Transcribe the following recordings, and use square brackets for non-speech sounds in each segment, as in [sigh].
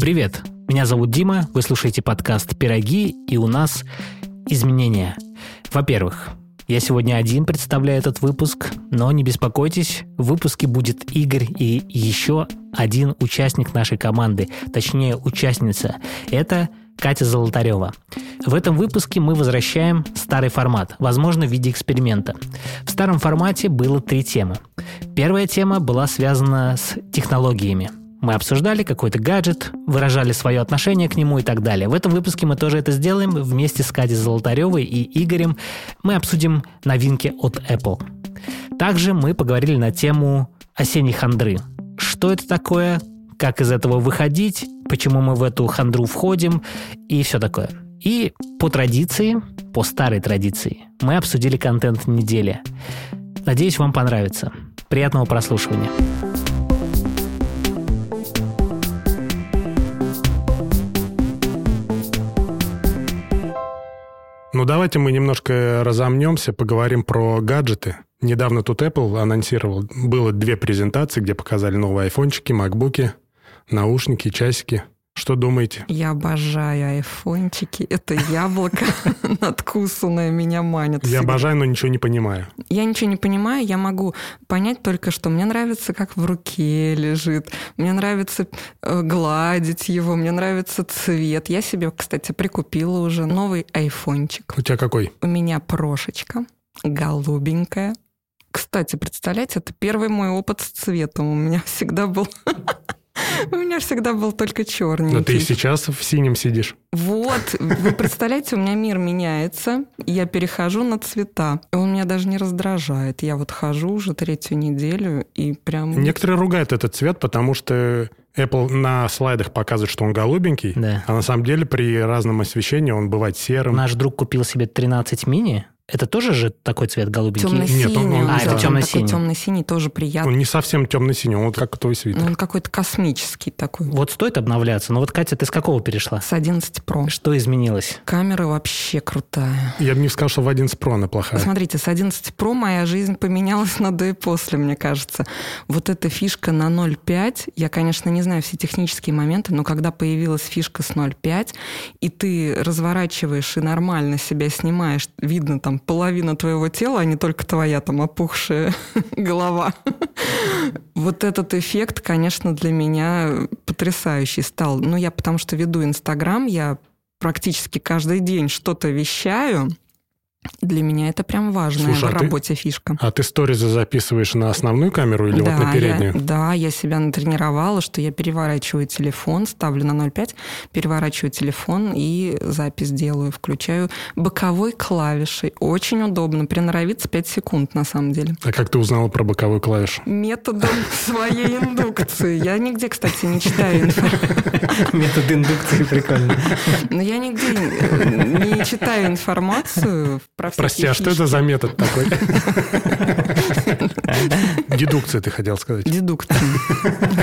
Привет, меня зовут Дима, вы слушаете подкаст «Пироги», и у нас изменения. Во-первых, я сегодня один представляю этот выпуск, но не беспокойтесь, в выпуске будет Игорь и еще один участник нашей команды, точнее участница. Это Катя Золотарева. В этом выпуске мы возвращаем старый формат, возможно, в виде эксперимента. В старом формате было три темы. Первая тема была связана с технологиями. Мы обсуждали какой-то гаджет, выражали свое отношение к нему и так далее. В этом выпуске мы тоже это сделаем вместе с Катей Золотаревой и Игорем. Мы обсудим новинки от Apple. Также мы поговорили на тему осенней хандры. Что это такое, как из этого выходить, почему мы в эту хандру входим и все такое. И по традиции, по старой традиции, мы обсудили контент недели. Надеюсь, вам понравится. Приятного прослушивания. Ну, давайте мы немножко разомнемся, поговорим про гаджеты. Недавно тут Apple анонсировал, было две презентации, где показали новые айфончики, макбуки, наушники, часики. Что думаете? Я обожаю айфончики. Это яблоко [laughs] надкусанное меня манит. Я обожаю, но ничего не понимаю. Я ничего не понимаю. Я могу понять только, что мне нравится, как в руке лежит. Мне нравится э, гладить его. Мне нравится цвет. Я себе, кстати, прикупила уже новый айфончик. У тебя какой? У меня прошечка голубенькая. Кстати, представляете, это первый мой опыт с цветом. У меня всегда был [laughs] у меня всегда был только черный. Но ты сейчас в синем сидишь. Вот, вы представляете, у меня мир меняется, я перехожу на цвета. Он меня даже не раздражает. Я вот хожу уже третью неделю и прям... Некоторые ругают этот цвет, потому что Apple на слайдах показывает, что он голубенький, да. а на самом деле при разном освещении он бывает серым. Наш друг купил себе 13 мини, это тоже же такой цвет голубенький? Темно-синий. Нет, он, он, а, это темно-синий. темно-синий тоже приятный. Он не совсем темно-синий, он вот как твой свитер. Ну, он какой-то космический такой. Вот стоит обновляться. Но вот, Катя, ты с какого перешла? С 11 Pro. Что изменилось? Камера вообще крутая. Я бы не сказал, что в 11 Pro она плохая. Смотрите, с 11 Pro моя жизнь поменялась на до и после, мне кажется. Вот эта фишка на 0.5, я, конечно, не знаю все технические моменты, но когда появилась фишка с 0.5, и ты разворачиваешь и нормально себя снимаешь, видно там половина твоего тела, а не только твоя там опухшая [laughs] голова. Вот этот эффект, конечно, для меня потрясающий стал. Ну, я потому что веду Инстаграм, я практически каждый день что-то вещаю, для меня это прям важная Слушай, в а работе ты, фишка. А ты сторизы записываешь на основную камеру или да, вот на переднюю? Я, да, я себя натренировала, что я переворачиваю телефон, ставлю на 0,5, переворачиваю телефон и запись делаю. Включаю боковой клавишей. Очень удобно. Приноровиться 5 секунд, на самом деле. А как ты узнала про боковую клавишу? Методом своей индукции. Я нигде, кстати, не читаю информацию. [laughs] Метод индукции прикольно. Но я нигде не читаю информацию про Прости, а что это за метод такой? [laughs] Дедукция, ты хотел сказать. Дедукция.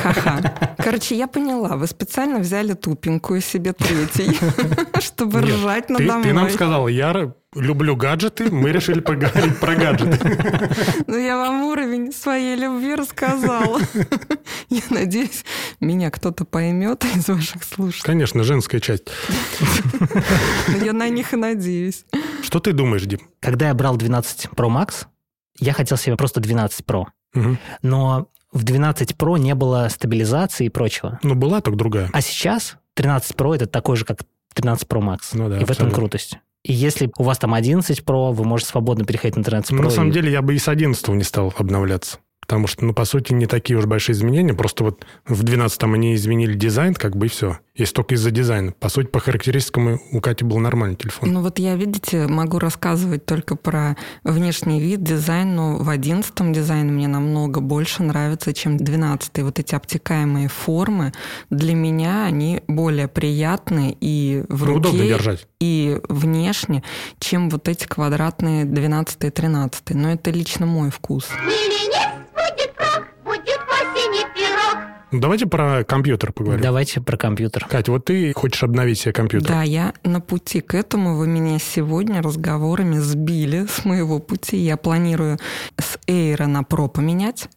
Ха-ха. Короче, я поняла. Вы специально взяли тупенькую себе третий, [laughs] чтобы ржать надо мной. Ты нам сказал, я люблю гаджеты, мы решили поговорить про гаджеты. Ну, я вам уровень своей любви рассказала. Я надеюсь, меня кто-то поймет из ваших слушателей. Конечно, женская часть. Я на них и надеюсь. Что ты думаешь, Дим? Когда я брал 12 Pro Max, я хотел себе просто 12 Pro. Угу. Но в 12 Pro не было стабилизации и прочего. Ну, была только другая. А сейчас 13 Pro это такой же, как 13 Pro Max. Ну да, и абсолютно. в этом крутость. И если у вас там 11 Pro, вы можете свободно переходить на 13 Pro. На самом деле, я бы и с 11 не стал обновляться. Потому что, ну, по сути, не такие уж большие изменения. Просто вот в 12-м они изменили дизайн, как бы и все. Если только из-за дизайна. По сути, по характеристикам у Кати был нормальный телефон. Ну вот я, видите, могу рассказывать только про внешний вид, дизайн, но в 11-м дизайн мне намного больше нравится, чем 12-й. Вот эти обтекаемые формы, для меня они более приятные и в ну, руке, держать. и внешне, чем вот эти квадратные 12 и 13 Но это лично мой вкус. Ну, давайте про компьютер поговорим. Давайте про компьютер. Катя, вот ты хочешь обновить себе компьютер. Да, я на пути к этому. Вы меня сегодня разговорами сбили с моего пути. Я планирую с Air на Pro поменять.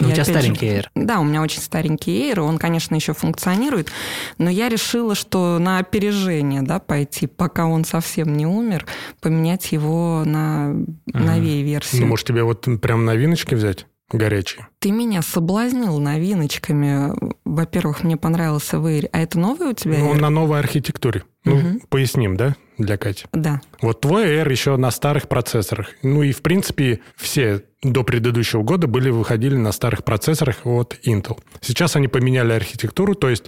Ну, у тебя старенький же- Air. Да, у меня очень старенький Air, он, конечно, еще функционирует, но я решила, что на опережение да, пойти, пока он совсем не умер, поменять его на новее версию. Ну, может, тебе вот прям новиночки взять горячие? Ты меня соблазнил новиночками. Во-первых, мне понравился Вейр. А это новый у тебя? Ну, Air? на новой архитектуре. Ну, Мгм. поясним, да, для Кати? Да. Вот твой Air еще на старых процессорах. Ну и, в принципе, все до предыдущего года были, выходили на старых процессорах от Intel. Сейчас они поменяли архитектуру, то есть,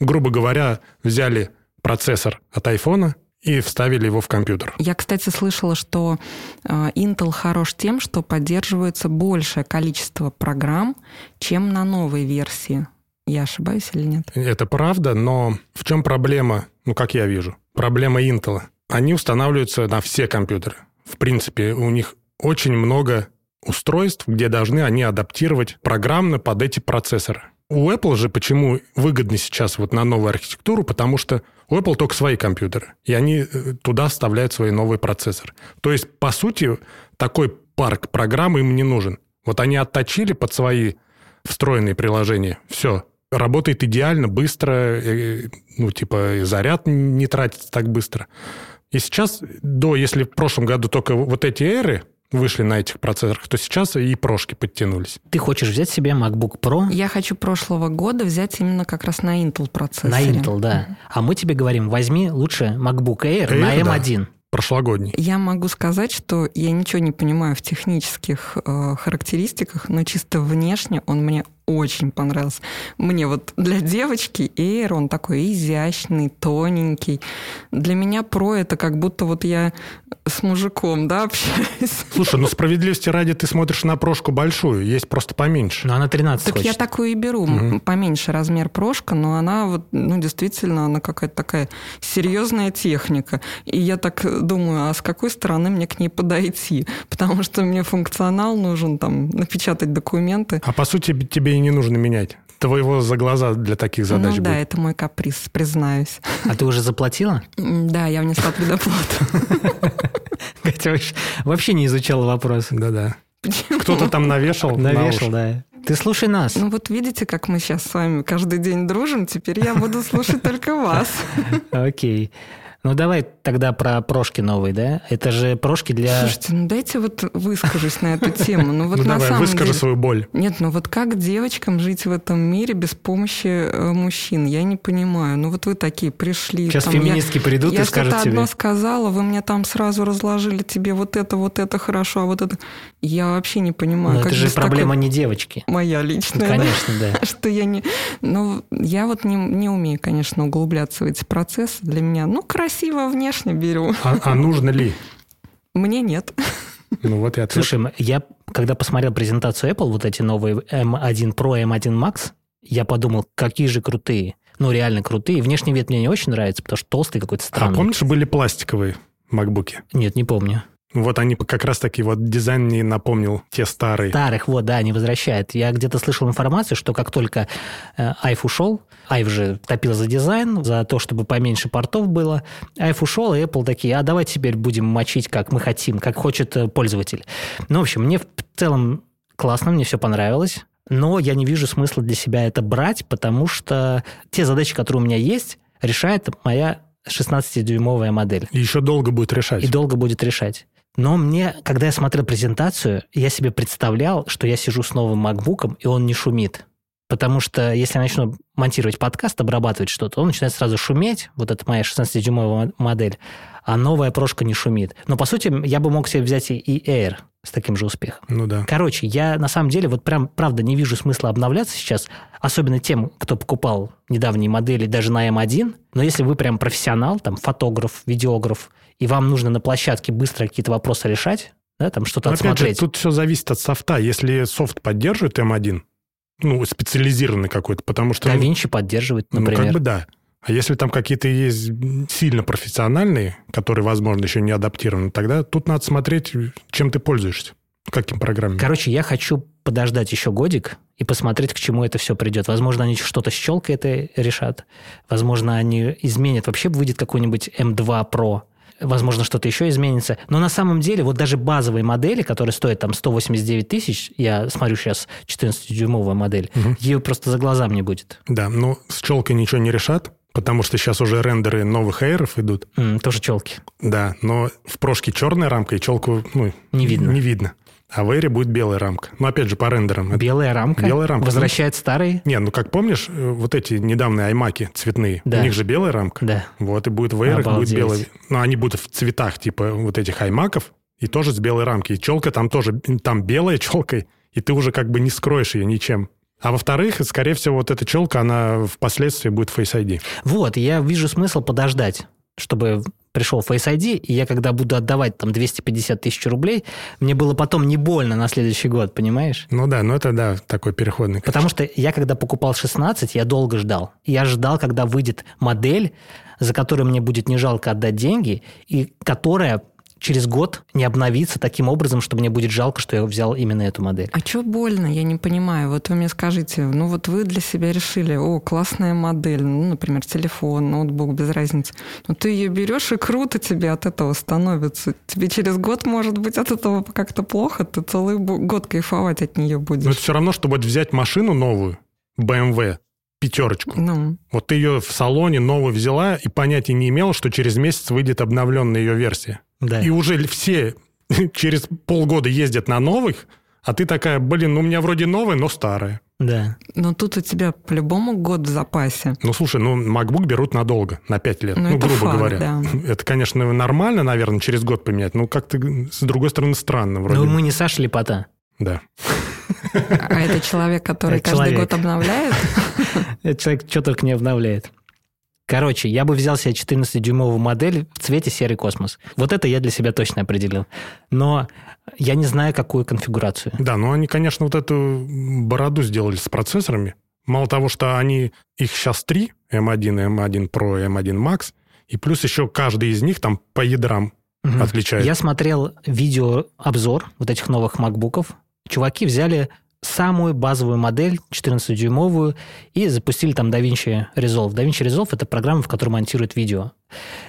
грубо говоря, взяли процессор от iPhone и вставили его в компьютер. Я, кстати, слышала, что э, Intel хорош тем, что поддерживается большее количество программ, чем на новой версии. Я ошибаюсь или нет? Это правда, но в чем проблема, ну, как я вижу? Проблема Intel. Они устанавливаются на все компьютеры. В принципе, у них очень много устройств, где должны они адаптировать программно под эти процессоры. У Apple же почему выгодно сейчас вот на новую архитектуру? Потому что у Apple только свои компьютеры, и они э, туда вставляют свои новые процессоры. То есть, по сути, такой парк программ им не нужен. Вот они отточили под свои встроенные приложения. Все. Работает идеально, быстро, ну, типа, заряд не тратится так быстро. И сейчас, до, если в прошлом году только вот эти эры вышли на этих процессорах, то сейчас и прошки подтянулись. Ты хочешь взять себе MacBook Pro Я хочу прошлого года взять именно как раз на Intel процессоре. на Intel, да. А мы тебе говорим, возьми лучше MacBook Air, Air, на да. M1. Прошлогодний. Я могу сказать, что я ничего не понимаю в технических э, характеристиках, но чисто внешне он мне очень понравился. Мне вот для девочки Air он такой изящный, тоненький. Для меня Pro это как будто вот я с мужиком, да, общаюсь. Слушай, ну справедливости ради ты смотришь на прошку большую, есть просто поменьше. Но она 13 Так я хочет. такую и беру, Мгм. поменьше размер прошка, но она вот, ну, действительно, она какая-то такая серьезная техника. И я так думаю, а с какой стороны мне к ней подойти? Потому что мне функционал нужен, там, напечатать документы. А по сути тебе и не нужно менять. Твоего за глаза для таких задач ну да, будет. это мой каприз, признаюсь. А ты уже заплатила? Да, я внесла предоплату. [laughs] Хотя вообще- не изучала вопрос. Да-да. Кто-то там навешал. на Навешал, да. Ты слушай нас. Ну вот видите, как мы сейчас с вами каждый день дружим, теперь я буду слушать только вас. [laughs] Окей. Ну давай тогда про прошки новые, да? Это же прошки для... Слушайте, ну дайте вот выскажусь на эту тему. Ну вот Ну на давай, самом выскажи деле... свою боль. Нет, ну вот как девочкам жить в этом мире без помощи э, мужчин? Я не понимаю. Ну вот вы такие пришли. Сейчас там, я- феминистки придут я и скажут что-то тебе. одно сказала, вы мне там сразу разложили тебе вот это, вот это хорошо, а вот это... Я вообще не понимаю. Но как это же без такой- проблема не девочки. Моя личная. да? Конечно, да. [laughs] Что я не... Ну, я вот не, не умею, конечно, углубляться в эти процессы. Для меня, ну, красиво внешне беру. А, а нужно ли? Мне нет. Ну вот и ответ. Слушай, я когда посмотрел презентацию Apple, вот эти новые M1 Pro, M1 Max, я подумал, какие же крутые. Ну, реально крутые. Внешний вид мне не очень нравится, потому что толстый какой-то а странный. помнишь, были пластиковые макбуки? Нет, не помню. Вот они как раз таки, вот дизайн мне напомнил те старые. Старых, вот, да, они возвращают. Я где-то слышал информацию, что как только э, Айф ушел, Айф же топил за дизайн, за то, чтобы поменьше портов было. Айф ушел, и Apple такие, а давайте теперь будем мочить, как мы хотим, как хочет э, пользователь. Ну, в общем, мне в целом классно, мне все понравилось. Но я не вижу смысла для себя это брать, потому что те задачи, которые у меня есть, решает моя 16-дюймовая модель И еще долго будет решать. и долго будет решать. Но мне, когда я смотрел презентацию, я себе представлял, что я сижу с новым MacBook, и он не шумит. Потому что если я начну монтировать подкаст, обрабатывать что-то, он начинает сразу шуметь, вот это моя 16-дюймовая модель, а новая прошка не шумит. Но, по сути, я бы мог себе взять и Air с таким же успехом. Ну да. Короче, я на самом деле вот прям, правда, не вижу смысла обновляться сейчас, особенно тем, кто покупал недавние модели даже на M1. Но если вы прям профессионал, там, фотограф, видеограф, и вам нужно на площадке быстро какие-то вопросы решать, да, там что-то Но опять же, отсмотреть. тут все зависит от софта. Если софт поддерживает M1, ну, специализированный какой-то, потому что... ну, DaVinci поддерживает, Ну, например. как бы да. А если там какие-то есть сильно профессиональные, которые, возможно, еще не адаптированы, тогда тут надо смотреть, чем ты пользуешься. Каким программами. Короче, я хочу подождать еще годик и посмотреть, к чему это все придет. Возможно, они что-то с щелкой это решат. Возможно, они изменят. Вообще выйдет какой-нибудь M2 Pro Возможно, что-то еще изменится. Но на самом деле, вот даже базовые модели, которые стоят там 189 тысяч, я смотрю сейчас 14-дюймовая модель, угу. ее просто за глаза мне будет. Да, но с челкой ничего не решат, потому что сейчас уже рендеры новых эйров идут. Mm, тоже челки. Да, но в прошке черная рамка, и челку ну, не видно. Не видно. А в Эре будет белая рамка. Ну, опять же, по рендерам. Белая рамка? Белая рамка. Возвращает старые? Не, ну, как помнишь, э, вот эти недавние аймаки цветные, да. у них же белая рамка. Да. Вот, и будет в Эйрах будет белая. Ну, они будут в цветах, типа, вот этих аймаков, и тоже с белой рамки. И челка там тоже, там белая челка, и ты уже как бы не скроешь ее ничем. А во-вторых, скорее всего, вот эта челка, она впоследствии будет Face ID. Вот, я вижу смысл подождать, чтобы пришел Face ID, и я когда буду отдавать там 250 тысяч рублей, мне было потом не больно на следующий год, понимаешь? Ну да, ну это да, такой переходный. Конечно. Потому что я когда покупал 16, я долго ждал. Я ждал, когда выйдет модель, за которую мне будет не жалко отдать деньги, и которая через год не обновиться таким образом, что мне будет жалко, что я взял именно эту модель. А что больно? Я не понимаю. Вот вы мне скажите, ну вот вы для себя решили, о, классная модель, ну, например, телефон, ноутбук, без разницы. Но ты ее берешь, и круто тебе от этого становится. Тебе через год, может быть, от этого как-то плохо, ты целый год кайфовать от нее будешь. Но это все равно, чтобы взять машину новую, BMW, пятерочку. Ну. Вот ты ее в салоне новую взяла и понятия не имела, что через месяц выйдет обновленная ее версия. Да. И уже все [laughs] через полгода ездят на новых, а ты такая, блин, ну у меня вроде новая, но старая. Да. Но тут у тебя по-любому год в запасе. Ну, слушай, ну, MacBook берут надолго, на 5 лет, ну, ну грубо факт, говоря. Да. [laughs] Это, конечно, нормально, наверное, через год поменять, но как-то, с другой стороны, странно вроде. Ну, мы не Саша Лепота. Да. А это человек, который Это каждый человек. год обновляет? [laughs] Этот человек что только не обновляет. Короче, я бы взял себе 14-дюймовую модель в цвете серый космос. Вот это я для себя точно определил. Но я не знаю, какую конфигурацию. Да, ну они, конечно, вот эту бороду сделали с процессорами. Мало того, что они, их сейчас три, M1, M1 Pro, M1 Max, и плюс еще каждый из них там по ядрам Мгм. отличается. Я смотрел видеообзор вот этих новых макбуков. Чуваки взяли самую базовую модель, 14-дюймовую, и запустили там DaVinci Resolve. DaVinci Resolve — это программа, в которой монтируют видео.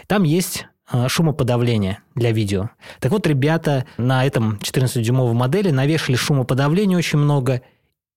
Там есть э, шумоподавление для видео. Так вот, ребята на этом 14-дюймовой модели навешали шумоподавление очень много.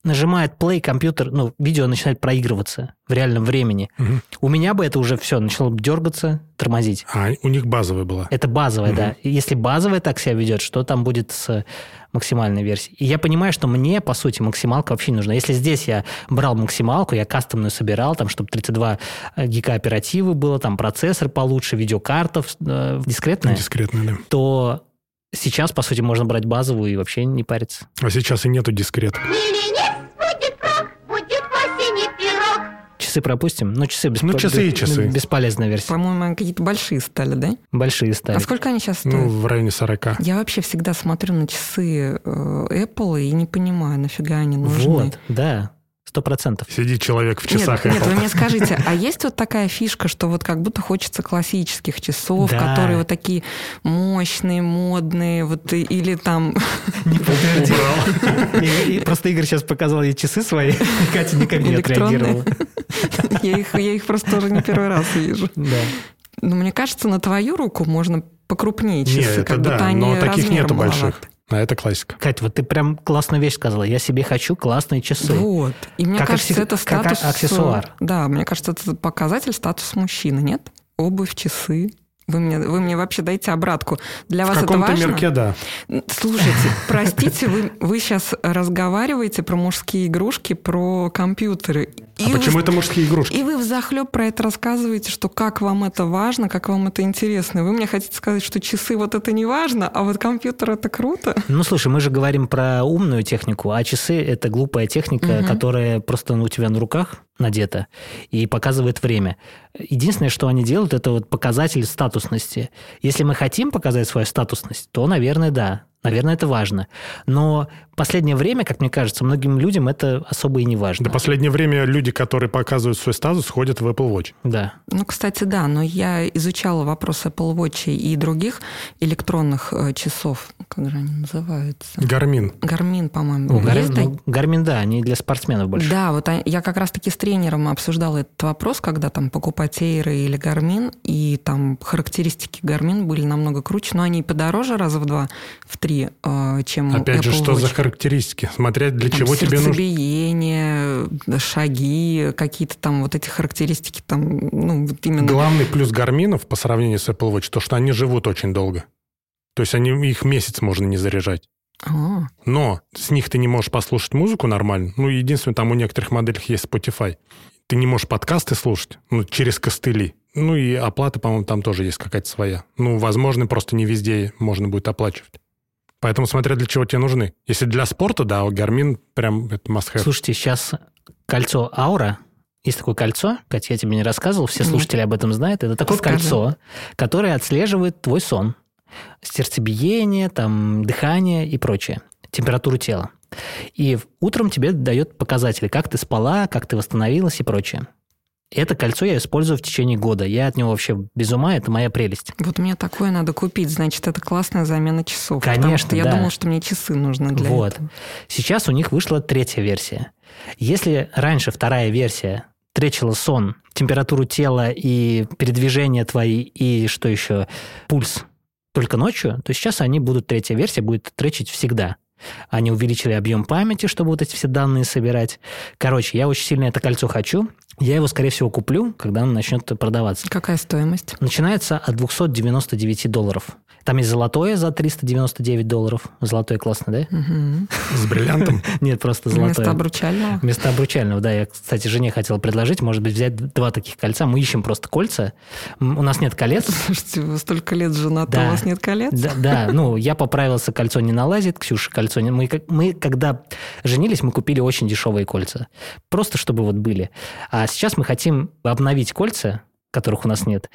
Нажимает play, компьютер, ну, видео начинает проигрываться в реальном времени. Мгм. У меня бы это уже все начало дергаться, тормозить. А, у них базовая была. Это базовая, Мгм. да. Если базовая так себя ведет, что там будет с максимальной версией? И я понимаю, что мне, по сути, максималка вообще не нужна. Если здесь я брал максималку, я кастомную собирал, там, чтобы 32 гига оперативы было, там процессор получше, видеокарта э, дискретная, Дискретная, да. то сейчас, по сути, можно брать базовую и вообще не париться. А сейчас и нету дискрета. Миленец Часы пропустим? Ну, часы, бесп- Ну, часы и часы. бесполезная версия. По-моему, они какие-то большие стали, да? Большие стали. А сколько они сейчас стоят? Ну, в районе 40. Я вообще всегда смотрю на часы э, Apple и не понимаю, нафига они нужны. Вот, да, сто процентов. Сидит человек в часах нет, нет, вы мне скажите, [laughs] а есть вот такая фишка, что вот как будто хочется классических часов, Да. которые вот такие мощные, модные, вот или там... Не [laughs] Просто Игорь сейчас показал ей часы свои, и Катя никак не отреагировала. [laughs] Я их, я их просто тоже не первый раз вижу. Да. Но мне кажется, на твою руку можно покрупнее часы, Не, это как будто да, они но таких нету маловаты. больших. А это классика. Кать, вот ты прям классную вещь сказала. Я себе хочу классные часы. Вот. И мне Как кажется, аксе- это как статус... э, аксессуар. Да, мне кажется, это показатель статус мужчины, нет? Обувь, часы. Вы мне, вы мне вообще дайте обратку. Для В вас это каком-то важно? мерке, да. Слушайте, [laughs] простите, вы, вы сейчас разговариваете про мужские игрушки, про компьютеры. А И почему вы, это мужские игрушки? И вы взахлеб про это рассказываете, что как вам это важно, как вам это интересно. Вы мне хотите сказать, что часы вот это не важно, а вот компьютер это круто? Ну, слушай, мы же говорим про умную технику, а часы – это глупая техника, Мгм. которая просто у тебя на руках надета и показывает время. Единственное, что они делают, это вот показатель статусности. Если мы хотим показать свою статусность, то, наверное, да. Наверное, это важно. Но последнее время, как мне кажется, многим людям это особо и не важно. Да последнее время люди, которые показывают свой статус, ходят в Apple Watch. Да. Ну, кстати, да, но я изучала вопрос Apple Watch и других электронных э, часов. Как же они называются? Garmin. Garmin, по-моему. Ну, Гар- Есть ну, Garmin, да, они для спортсменов больше. Да, вот а- я как раз-таки с тренером обсуждала этот вопрос, когда там покупать Эйры или Гармин, и там характеристики Гармин были намного круче, но они подороже раза в два, в три, э, чем Опять же, Apple что за Watch. характеристики? Смотря для Там чего тебе нужно. сердцебиение, шаги, какие-то там вот эти характеристики, там, ну, вот именно... Главный плюс гарминов по сравнению с Apple Watch, то, что они живут очень долго. То есть они, их месяц можно не заряжать. А, Но с них ты не можешь послушать музыку нормально. Ну, единственное, там у некоторых моделей есть Spotify. Ты не можешь подкасты слушать ну, через костыли. Ну и оплата, по-моему, там тоже есть какая-то своя. Ну, возможно, просто не везде можно будет оплачивать. Поэтому смотря для чего тебе нужны. Если для спорта, да, вот Garmin прям это must have. Слушайте, сейчас кольцо Аура, есть такое кольцо, Катя, я тебе не рассказывал, все слушатели об этом знают. Это такое Расскажи. кольцо, которое отслеживает твой сон, сердцебиение, там, дыхание и прочее, температуру тела. И утром тебе дает показатели, как ты спала, как ты восстановилась и прочее. Это кольцо я использую в течение года. Я от него вообще без ума, это моя прелесть. вот мне такое надо купить, значит, это классная замена часов. потому Конечно, что я да. думала, что мне часы нужны для вот. этого. Сейчас у них вышла третья версия. Если раньше вторая версия тречила сон, температуру тела и передвижения твои, и что еще, пульс только ночью, то сейчас они будут, третья версия будет тречить всегда. Они увеличили объем памяти, чтобы вот эти все данные собирать. Короче, я очень сильно это кольцо хочу. Я его, скорее всего, куплю, когда оно начнет продаваться. Какая стоимость? Начинается от 299 долларов. Там есть золотое за 399 долларов. Золотое классно, да? С бриллиантом. [laughs] Нет, просто золотое. Вместо обручального? Вместо обручального, да. Я, кстати, жене хотел предложить, может быть, взять два таких кольца. Мы ищем просто кольца. У нас нет колец. [laughs] Слушайте, вы столько лет женаты, Да. у вас нет колец? Да, да, ну, я поправился, кольцо не налазит, Ксюша кольцо не... Мы, мы, когда женились, мы купили очень дешевые кольца. Просто чтобы вот были. А сейчас мы хотим обновить кольца, которых у нас нет.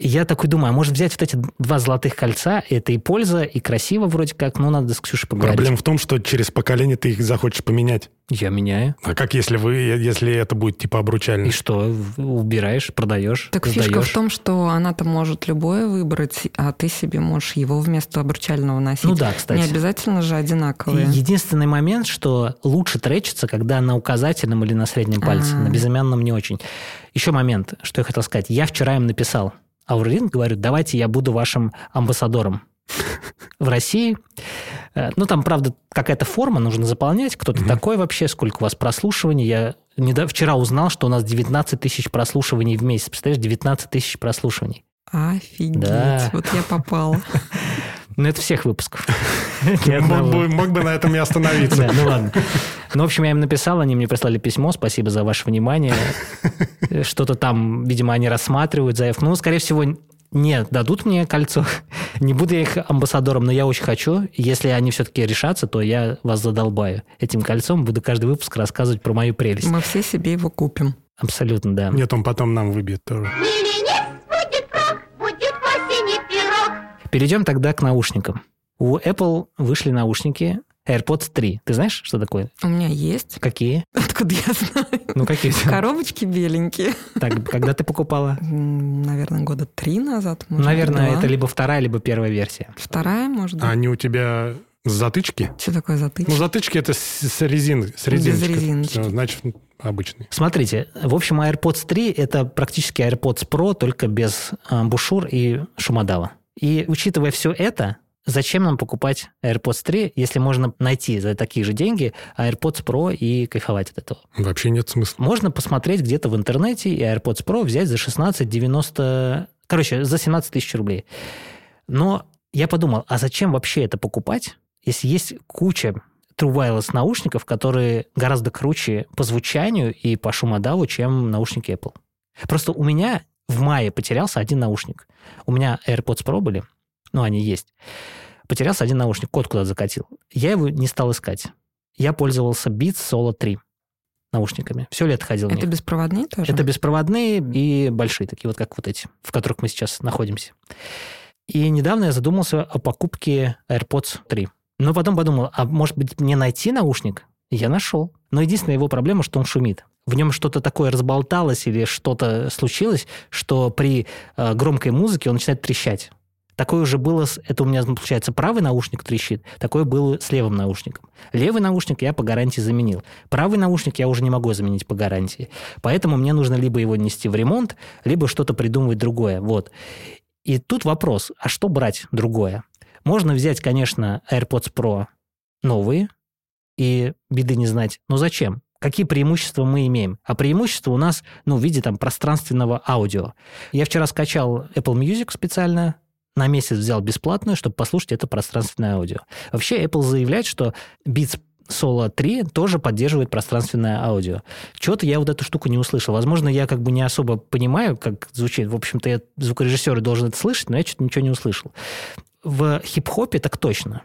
И я такой думаю, а может взять вот эти два золотых кольца, это и польза, и красиво вроде как, ну, надо с Ксюшей поговорить. Проблема в том, что через поколение ты их захочешь поменять. Я меняю. А как если вы, если это будет типа обручально? И что, убираешь, продаешь, Так фишка сдаешь? в том, что она-то может любое выбрать, а ты себе можешь его вместо обручального носить. Ну да, кстати. Не обязательно же одинаковые. Единственный момент, что лучше тречится, когда на указательном или на среднем пальце, А. на безымянном не очень. Еще момент, что я хотел сказать. Я вчера им написал, Аурелин, говорю, давайте я буду вашим амбассадором в России. Э, Ну, там, правда, какая-то форма нужно заполнять. Кто ты такой вообще, сколько у вас прослушиваний. Я недо- вчера узнал, что у нас 19 тысяч прослушиваний в месяц. Представляешь, 19 тысяч прослушиваний. Офигеть, Да. вот я попала. [laughs] Ну, это всех выпусков. [laughs] Мог бы, на этом и остановиться. [laughs] Ну ладно. Ну, в общем, я им написал, они мне прислали письмо, спасибо за ваше внимание. [laughs] Что-то там, видимо, они рассматривают заявку. Ну, скорее всего, не дадут мне кольцо. Не буду я их амбассадором, но я очень хочу. Если они все-таки решатся, то я вас задолбаю этим кольцом. Буду каждый выпуск рассказывать про мою прелесть. Мы все себе его купим. Абсолютно, да. Нет, он потом нам выбьет тоже. Или Перейдем тогда к наушникам. У Apple вышли наушники AirPods 3. Ты знаешь, что такое? У меня есть. Какие? Откуда я знаю? Ну, какие? Коробочки беленькие. Так, когда ты покупала? Наверное, года три назад. может, Наверное, два. это либо вторая, либо первая версия. Вторая, может быть. А они у тебя с затычки? Что такое затыч? Ну, затычки это с, с резин, с Без резиночкой. резиночки. Всё, Значит, обычный. Смотрите, в общем, AirPods 3 – это практически AirPods Pro, только без а, бушюр и шумодава. И учитывая все это, зачем нам покупать AirPods 3, если можно найти за такие же деньги AirPods Pro и кайфовать от этого? Вообще нет смысла. Можно посмотреть где-то в интернете и AirPods Pro взять за 16,90... Короче, за 17 тысяч рублей. Но я подумал, а зачем вообще это покупать, если есть куча True Wireless наушников, которые гораздо круче по звучанию и по шумодаву, чем наушники Apple. Просто у меня в мае потерялся один наушник. У меня AirPods Pro были, ну, они есть. Потерялся один наушник, код куда-то закатил. Я его не стал искать. Я пользовался Beats Solo 3 наушниками. Все лето ходил Это беспроводные тоже? Это беспроводные и большие, такие вот как вот эти, в которых мы сейчас находимся. И недавно я задумался о покупке AirPods 3. Но потом подумал, а может быть мне найти наушник? Я нашел. Но единственная его проблема, что он шумит. В нем что-то такое разболталось или что-то случилось, что при э, громкой музыке он начинает трещать. Такое уже было, это у меня, получается, правый наушник трещит, такое было с левым наушником. Левый наушник я по гарантии заменил. Правый наушник я уже не могу заменить по гарантии. Поэтому мне нужно либо его нести в ремонт, либо что-то придумывать другое. Вот. И тут вопрос, а что брать другое? Можно взять, конечно, AirPods Pro новые, и беды не знать. Но зачем? Какие преимущества мы имеем? А преимущества у нас, ну, в виде там пространственного аудио. Я вчера скачал Apple Music специально, на месяц взял бесплатную, чтобы послушать это пространственное аудио. Вообще Apple заявляет, что Beats Solo 3 тоже поддерживает пространственное аудио. Чего-то я вот эту штуку не услышал. Возможно, я как бы не особо понимаю, как звучит. В общем-то, я звукорежиссер должен это слышать, но я что-то ничего не услышал. В хип-хопе так точно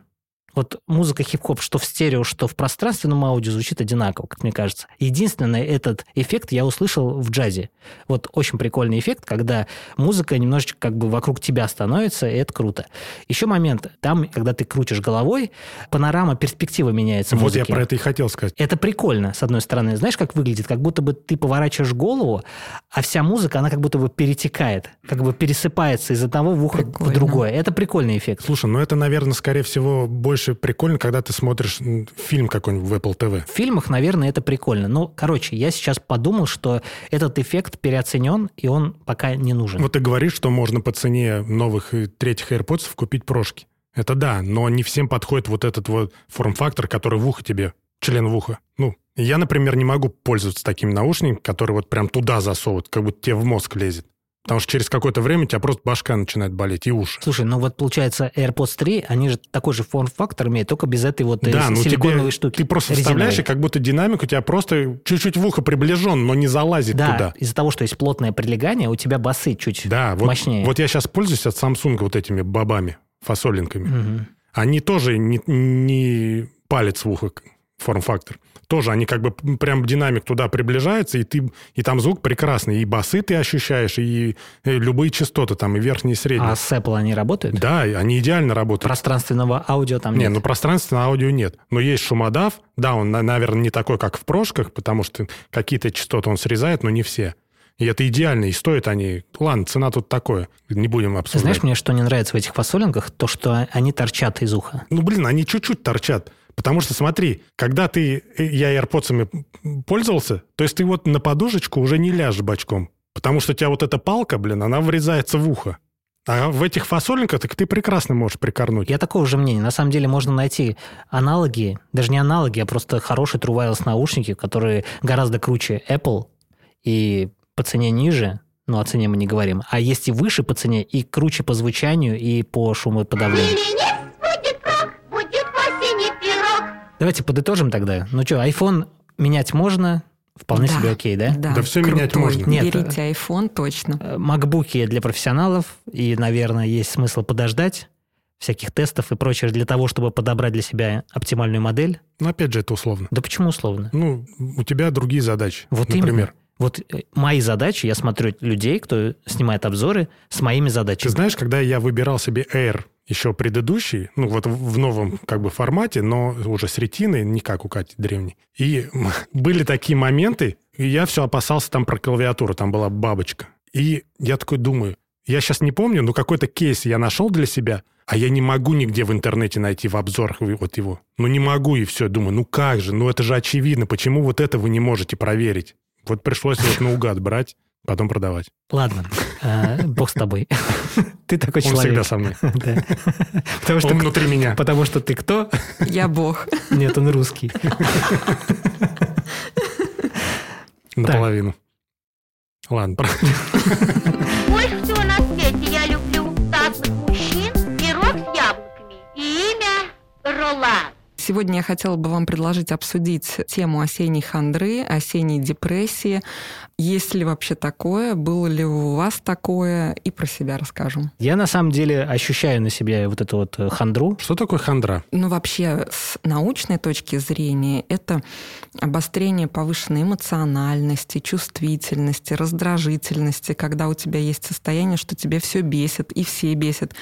вот музыка хип-хоп, что в стерео, что в пространственном аудио звучит одинаково, как мне кажется. Единственный этот эффект я услышал в джазе. Вот очень прикольный эффект, когда музыка немножечко как бы вокруг тебя становится, и это круто. Еще момент, там, когда ты крутишь головой, панорама, перспектива меняется Вот музыки. я про это и хотел сказать. Это прикольно, с одной стороны. Знаешь, как выглядит? Как будто бы ты поворачиваешь голову, а вся музыка, она как будто бы перетекает, как бы пересыпается из одного в ухо Прикольно. в другое. Это прикольный эффект. Слушай, ну это, наверное, скорее всего, больше прикольно, когда ты смотришь фильм какой-нибудь в Apple TV. В фильмах, наверное, это прикольно. Но, короче, я сейчас подумал, что этот эффект переоценен, и он пока не нужен. Вот ты говоришь, что можно по цене новых и третьих AirPods купить прошки. Это да, но не всем подходит вот этот вот форм-фактор, который в ухо тебе, член в ухо. Ну, я, например, не могу пользоваться такими наушниками, которые вот прям туда засовывают, как будто тебе в мозг лезет. Потому что через какое-то время у тебя просто башка начинает болеть и уши. Слушай, ну вот получается AirPods 3, они же такой же форм-фактор имеют, только без этой вот э, Да, ну силиконовой тебе, штуки. ты просто резиновой. вставляешь, и как будто динамик у тебя просто чуть-чуть в ухо приближен, но не залазит Да, туда. из-за того, что есть плотное прилегание, у тебя басы чуть Да, вот, мощнее. вот я сейчас пользуюсь от Samsung вот этими бобами, фасолинками. Мгм. Они тоже не, не палец в ухо форм-фактор. Тоже они как бы прям динамик туда приближается, и, ты, и там звук прекрасный. И басы ты ощущаешь, и, э, любые частоты там, и верхние, и средние. А с Apple они работают? Да, они идеально работают. Пространственного аудио там Не, нет. ну пространственного аудио нет. Но есть шумодав. Да, он, на- наверное, не такой, как в прошках, потому что какие-то частоты он срезает, но не все. И это идеально, и стоят они... Ладно, цена тут такое, не будем обсуждать. знаешь, мне что не нравится в этих фасолинках? То, что они торчат из уха. Ну, блин, они чуть-чуть торчат. Потому что, смотри, когда ты... э, Я AirPods пользовался, то есть ты вот на подушечку уже не ляжешь бочком. Потому что у тебя вот эта палка, блин, она врезается в ухо. А в этих фасолинках так ты прекрасно можешь прикорнуть. Я такого же мнения. На самом деле можно найти аналоги, даже не аналоги, а просто хорошие True Wireless наушники, которые гораздо круче Apple и по цене ниже, ну, о цене мы не говорим, а есть и выше по цене, и круче по звучанию, и по шумоподавлению. Давайте подытожим тогда. Ну что, iPhone менять можно, вполне Да, себе окей, да? Да всё менять крутой. можно. Нет. Берите iPhone точно. Э, Макбуки для профессионалов, и, наверное, есть смысл подождать всяких тестов и прочего для того, чтобы подобрать для себя оптимальную модель. Но опять же, это условно. Да почему условно? Ну, у тебя другие задачи. Вот например. именно. Вот э, мои задачи, я смотрю людей, кто снимает обзоры с моими Ты задачами. знаешь, когда я выбирал себе Air, еще предыдущий, ну вот в новом как бы формате, но уже с ретиной, не как у Кати древней. И [laughs] были такие моменты, и я все опасался там про клавиатуру, там была бабочка. И я такой думаю, я сейчас не помню, но какой-то кейс я нашел для себя, а я не могу нигде в интернете найти в обзорах вот его. Ну не могу, и все. Думаю, ну как же, ну это же очевидно, почему вот это вы не можете проверить? Вот пришлось вот наугад брать, потом продавать. Ладно, э, бог с тобой. [laughs] Ты такой Он человек. всегда со мной. [laughs] Да. Потому что Он внутри меня. Потому что ты кто? Я бог. [laughs] Нет, он русский. Наполовину. Ладно, Больше всего на свете я люблю статных мужчин, пирог с яблоками и имя Ролан. Сегодня я хотела бы вам предложить обсудить тему осенней хандры, осенней депрессии. Есть ли вообще такое, было ли у вас такое, и про себя расскажем. Я на самом деле ощущаю на себе вот эту вот э, хандру. Что такое хандра? Ну, вообще, с научной точки зрения, это обострение повышенной эмоциональности, чувствительности, раздражительности, когда у тебя есть состояние, что тебе все бесит, и все бесит,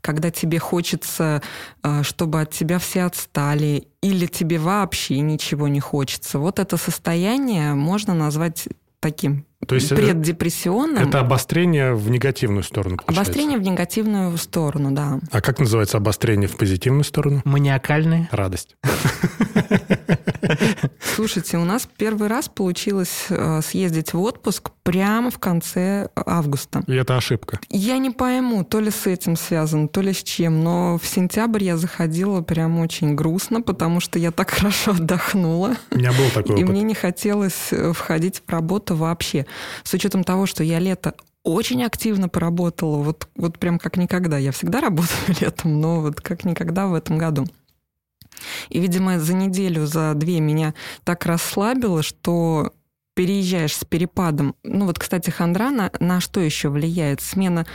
когда тебе хочется, э, чтобы от тебя все отстали, или тебе вообще ничего не хочется. Вот это состояние можно назвать таким То есть это- преддепрессионным. Это обострение в негативную сторону, получается. Обострение в негативную сторону, да. А как называется обострение в позитивную сторону? Маниакальные. Радость. [laughs] Слушайте, у нас первый раз получилось э, съездить в отпуск прямо в конце августа. И это ошибка. Я не пойму, то ли с этим связано, то ли с чем, но в сентябрь я заходила прям очень грустно, потому что я так [laughs] хорошо отдохнула. У меня был такой И опыт. мне не хотелось э, входить в работу вообще. С учетом того, что я лето очень активно поработала, вот, вот прям как никогда. Я всегда [laughs] работаю летом, но вот как никогда в этом году. И, видимо, за неделю, за две меня так расслабило, что переезжаешь с перепадом. Ну вот, кстати, хандра на, на что еще влияет? Смена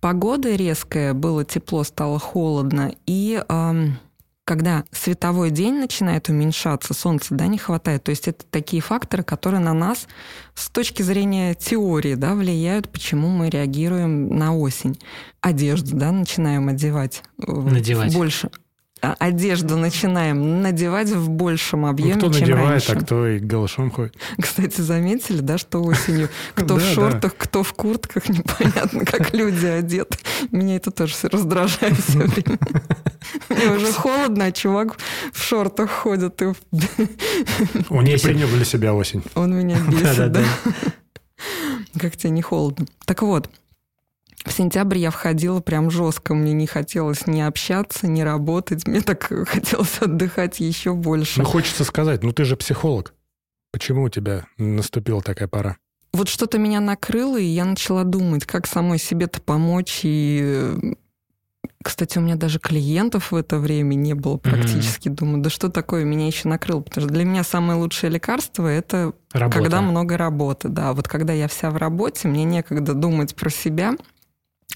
погоды резкая, было тепло, стало холодно, и ам, когда световой день начинает уменьшаться, солнца да, не хватает. То есть это такие факторы, которые на нас с точки зрения теории да, влияют, почему мы реагируем на осень. Одежду да, начинаем одевать. э, Надевать. Больше. А, Одежду начинаем надевать в большем Ну, объеме, кто чем надевает, раньше. а кто и голышом ходит. [laughs] Кстати, заметили, да, что осенью [laughs] кто в шортах, кто в куртках, [laughs] непонятно, как люди одеты. Меня это тоже все раздражает все время. Мне уже холодно, а чувак в шортах ходит, и Он не принял для себя осень. он меня бесит, да. Как тебе не холодно? Так вот, в сентябре я входила прям жестко. Мне не хотелось ни общаться, ни работать. Мне так хотелось отдыхать еще больше. Ну, хочется сказать, ну ты же психолог. Почему у тебя наступила такая пора? вот что-то меня накрыло, и я начала думать, как самой себе-то помочь. И, кстати, у меня даже клиентов в это время не было практически. Думаю, да что такое меня еще накрыло? Потому что для меня самое лучшее лекарство — это Работа. когда много работы. Да, вот когда я вся в работе, мне некогда думать про себя,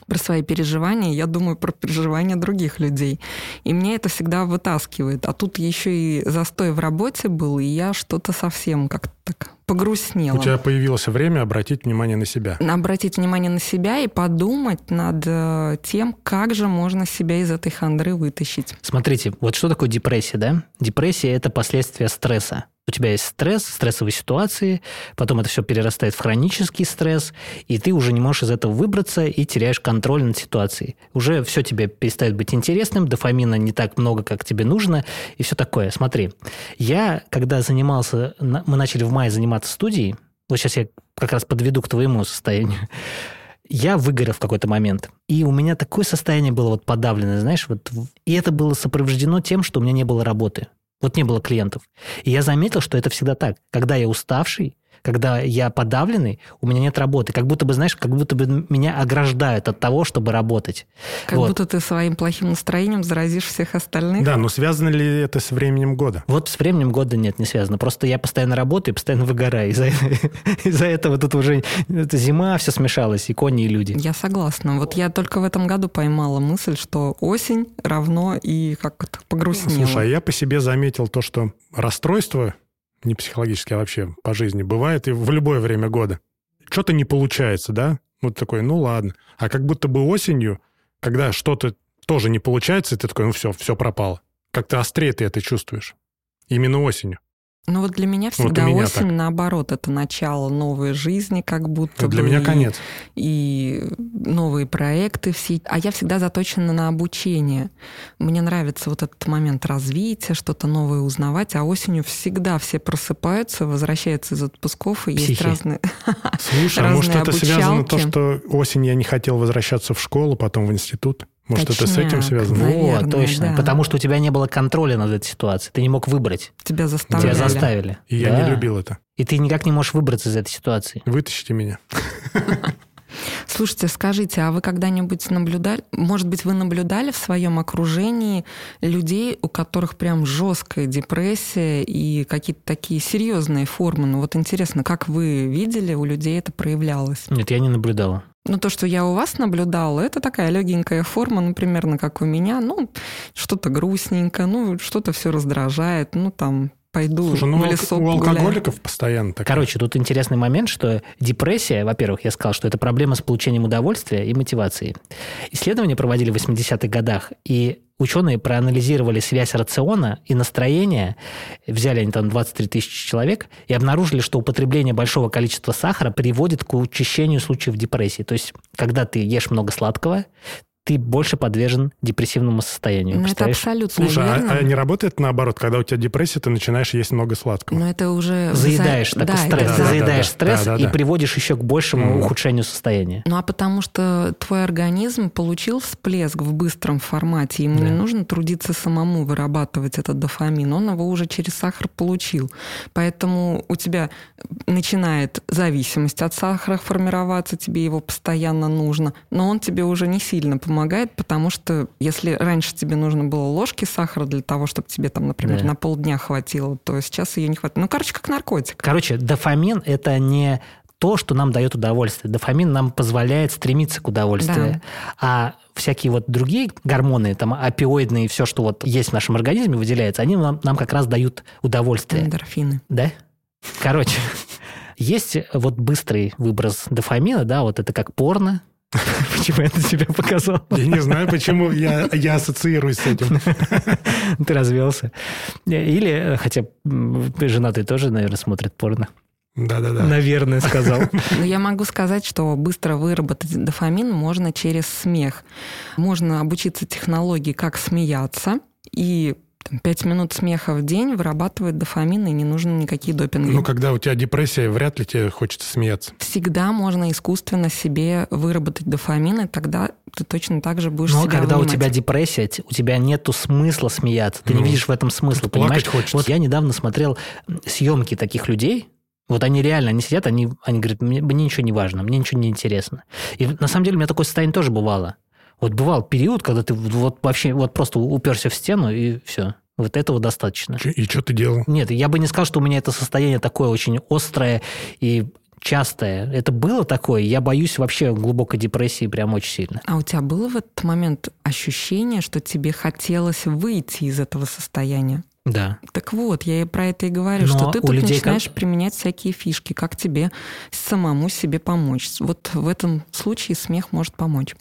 про свои переживания, я думаю про переживания других людей. И мне это всегда вытаскивает. А тут еще и застой в работе был, и я что-то совсем как-то так погрустнела У тебя появилось время обратить внимание на себя. обратить внимание на себя и подумать над э, тем, как же можно себя из этой хандры вытащить. Смотрите, вот что такое депрессия, да? Депрессия – это последствия стресса. У тебя есть стресс, стрессовые ситуации, потом это все перерастает в хронический стресс, и ты уже не можешь из этого выбраться и теряешь контроль над ситуацией. Уже все тебе перестает быть интересным, дофамина не так много, как тебе нужно, и все такое. Смотри, я, когда занимался, мы начали в мае заниматься студией, вот сейчас я как раз подведу к твоему состоянию, я выгорел в какой-то момент. И у меня такое состояние было вот подавленное, знаешь, вот. И это было сопровождено тем, что у меня не было работы. Вот не было клиентов. И я заметил, что это всегда так. Когда я уставший, когда я подавленный, у меня нет работы. Как будто бы, знаешь, как будто бы меня ограждают от того, чтобы работать. Как Вот. будто ты своим плохим настроением заразишь всех остальных. Да, но связано ли это с временем года? Вот с временем года нет, не связано. Просто я постоянно работаю и постоянно выгораю. Из-за, [laughs] из-за этого тут уже это зима, все смешалось, и кони, и люди. Я согласна. Вот я только в этом году поймала мысль, что осень равно и как-то погрустнела. Слушай, а я по себе заметил то, что расстройство, не психологически, а вообще по жизни, бывает и в любое время года. Что-то не получается, да? Вот такой, ну ладно. А как будто бы осенью, когда что-то тоже не получается, ты такой, ну все, все пропало. Как-то острее ты это чувствуешь. Именно осенью. Ну вот для меня Вот всегда меня осень, так. наоборот, это начало новой жизни, как будто Это для бы, меня конец. и новые проекты все. А я всегда заточена на обучение. Мне нравится вот этот момент развития, что-то новое узнавать, а осенью всегда все просыпаются, возвращаются из отпусков, и есть Психи. разные... Слушай, а может разные это связано то, обучалки. что осень я не хотел возвращаться в школу, потом в институт? Может, это с этим Точняк, связано? Наверное, вот, точно. да. Потому что у тебя не было контроля над этой ситуацией. Ты не мог выбрать. Тебя Тебя заставляли. заставили. И я Да. не любил это. И ты никак не можешь выбраться из этой ситуации. Вытащите меня. [laughs] Слушайте, скажите, а вы когда-нибудь наблюдали, может быть, вы наблюдали в своем окружении людей, у которых прям жесткая депрессия и какие-то такие серьезные формы? Ну вот интересно, как вы видели, у людей это проявлялось? Нет, я не наблюдала. Ну, то, что я у вас наблюдала, это такая легенькая форма, ну, примерно как у меня. Ну, что-то грустненько, ну, что-то все раздражает, ну, там, пойду Слушай, ну, в лесок у алкоголиков постоянно так. Короче, тут интересный момент, что депрессия, во-первых, я сказал, что это проблема с получением удовольствия и мотивации. Исследования проводили в 80-х годах, и ученые проанализировали связь рациона и настроения, взяли они там 23 тысячи человек, и обнаружили, что употребление большого количества сахара приводит к учащению случаев депрессии. То есть, когда ты ешь много сладкого, ты больше подвержен депрессивному состоянию. Ну, это абсолютно Слушай, а, верно. а не работает наоборот, когда у тебя депрессия, ты начинаешь есть много сладкого? Но это уже... заедаешь за- такой да, стресс, это ты за- заедаешь да, стресс да, да, и да. приводишь еще к большему Мгм. ухудшению состояния. Ну а потому что твой организм получил всплеск в быстром формате, ему Да. не нужно трудиться самому вырабатывать этот дофамин, он его уже через сахар получил. Поэтому у тебя начинает зависимость от сахара формироваться, тебе его постоянно нужно, но он тебе уже не сильно помогает, потому что если раньше тебе нужно было ложки сахара для того, чтобы тебе там, например, Да. на полдня хватило, то сейчас ее не хватит. Ну, короче, как наркотик. Короче, дофамин – это не то, что нам дает удовольствие. Дофамин нам позволяет стремиться к удовольствию. А всякие вот другие гормоны, там опиоидные все, что вот есть в нашем организме, выделяется, они нам, нам как раз дают удовольствие. Эндорфины. Да? Короче, [laughs] есть вот быстрый выброс дофамина, да, вот это как порно. [laughs] Почему я на тебя показал? Я не знаю, почему я, я ассоциируюсь с этим. [laughs] Ты развелся. Или, хотя женатый тоже, наверное, смотрит порно. Да-да-да. Наверное, сказал. [laughs] Но я могу сказать, что быстро выработать дофамин можно через смех. Можно обучиться технологии, как смеяться, и там, пять минут смеха в день вырабатывает дофамин, и не нужны никакие допинги. Ну, когда у тебя депрессия, вряд ли тебе хочется смеяться. Всегда можно искусственно себе выработать дофамин, и тогда ты точно так же будешь Но себя когда у вынимать. тебя депрессия, у тебя нету смысла смеяться. Ты не Ну, видишь в этом смысла, понимаешь? хочется. Вот я недавно смотрел съемки таких людей. Вот они реально, они сидят, они, они говорят, мне, мне ничего не важно, мне ничего не интересно. И на самом деле у меня такое состояние тоже бывало. Вот бывал период, когда ты вот вообще вот просто уперся в стену, и все. Вот этого достаточно. И что ты делал? Нет, я бы не сказал, что у меня это состояние такое очень острое и частое. Это было такое, я боюсь вообще глубокой депрессии прям очень сильно. А у тебя было в этот момент ощущение, что тебе хотелось выйти из этого состояния? Да. Так вот, я и про это и говорю, Но что ты у тут людей начинаешь как- применять всякие фишки, как тебе самому себе помочь. Вот в этом случае смех может помочь,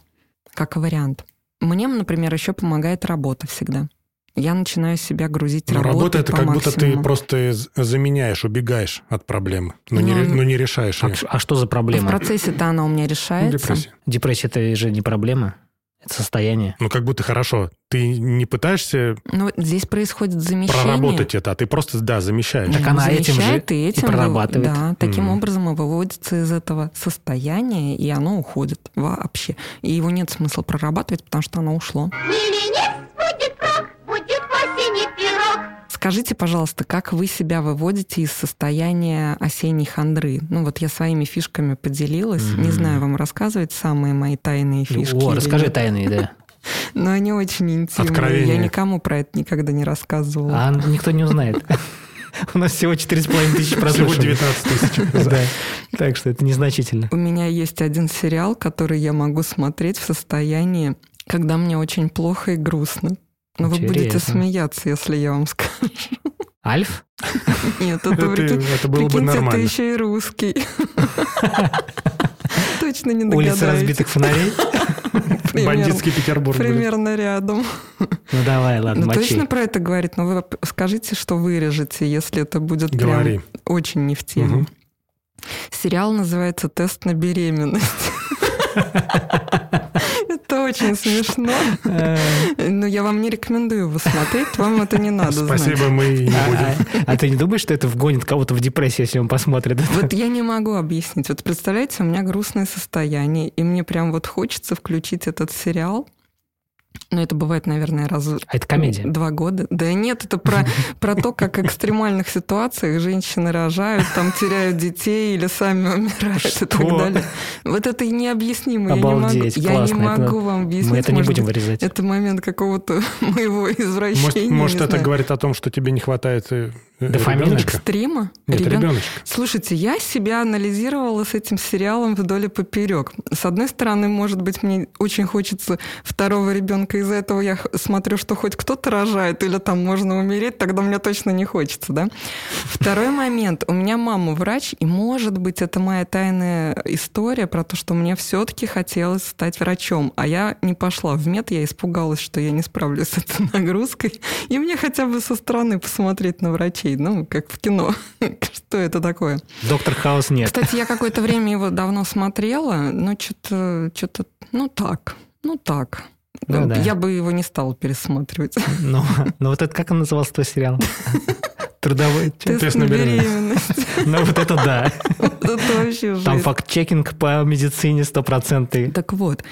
как вариант. Мне, например, еще помогает работа всегда. Я начинаю себя грузить Ну, работой работа это по как будто ты максимуму. просто заменяешь, убегаешь от проблемы, но, не, Ну, но не решаешь А, ее. а что за В проблема? процессе-то она у меня Ну, решается. депрессия. Депрессия это же не проблема, состояние. Ну, как будто хорошо. Ты не пытаешься вот здесь происходит замещение. проработать это, а ты просто, да, замещаешь. Так Ну, она этим же замещает и и этим вы- прорабатывает. Да, таким Мгм. образом и выводится из этого состояния, и оно уходит вообще. И его нет смысла прорабатывать, потому что оно ушло. Миленец будет Скажите, пожалуйста, как вы себя выводите из состояния осенней хандры? Ну вот я своими фишками поделилась. Мгм. Не знаю, вам рассказывать самые мои тайные фишки. О, расскажи нет? тайные, да. [laughs] Но они очень интимные. Откровения. Я никому про это никогда не рассказывала. А никто не узнает. [laughs] У нас всего 4,5 тысячи Всего прослушиваний. 19 тысяч. [laughs] Да. Так что это незначительно. У меня есть один сериал, который я могу смотреть в состоянии, когда мне очень плохо и грустно. Но вы будете смеяться, если я вам скажу. Альф? Нет, это, Это, прикинь- это было бы прикиньте, это нормально. еще и русский. [laughs] Точно не Улица догадаетесь. разбитых фонарей? Бандитский Петербург. Примерно рядом. Ну давай, ладно, Ну, точно про это говорит, но вы скажите, что вырежете, если это будет прям очень не в тему. Сериал называется «Тест на беременность». [laughs] Это очень смешно. Э, Но я вам не рекомендую его смотреть, вам это не надо. Спасибо, мы не А будем. а- а ты не думаешь, что это вгонит кого-то в депрессию, если он посмотрит? это? Вот я не могу объяснить. Вот представляете, у меня грустное состояние, и мне прям вот хочется включить этот сериал. Ну, это бывает, наверное, раз А это комедия. два года. Да нет, это про, [laughs] про то, как в экстремальных ситуациях женщины рожают, там теряют детей или сами умирают и так Что? далее. Вот это и необъяснимо. Обалдеть, я не могу, я не классно. Это- могу вам объяснить. Мы это не будем быть, вырезать. Это момент какого-то [laughs] моего извращения. Может, может это знаю. говорит о том, что тебе не хватает э, э, Дофамина? ребеночка? Экстрима? Нет, Ребен- ребеночка. Слушайте, я себя анализировала с этим сериалом вдоль и поперек. С одной стороны, может быть, мне очень хочется второго ребенка, из-за этого я смотрю, что хоть кто-то рожает, или там можно умереть, тогда мне точно не хочется, да? Второй момент. У меня мама врач, и, может быть, это моя тайная история про то, что мне все-таки хотелось стать врачом, а я не пошла в мед, я испугалась, что я не справлюсь с этой [laughs] нагрузкой, и мне хотя бы со стороны посмотреть на врачей, ну, как в кино. [laughs] Что это такое? Доктор Хаус нет. Кстати, я какое-то время его давно смотрела, но что-то, что-то, ну так, ну так. Ну да. Я бы его не стала пересматривать. Ну, ну вот это как он назывался, твой сериал? Трудовой... чё? Тест на беременность. Ну вот это да. Это вообще Там факт-чекинг по медицине стопроцентный. Так вот.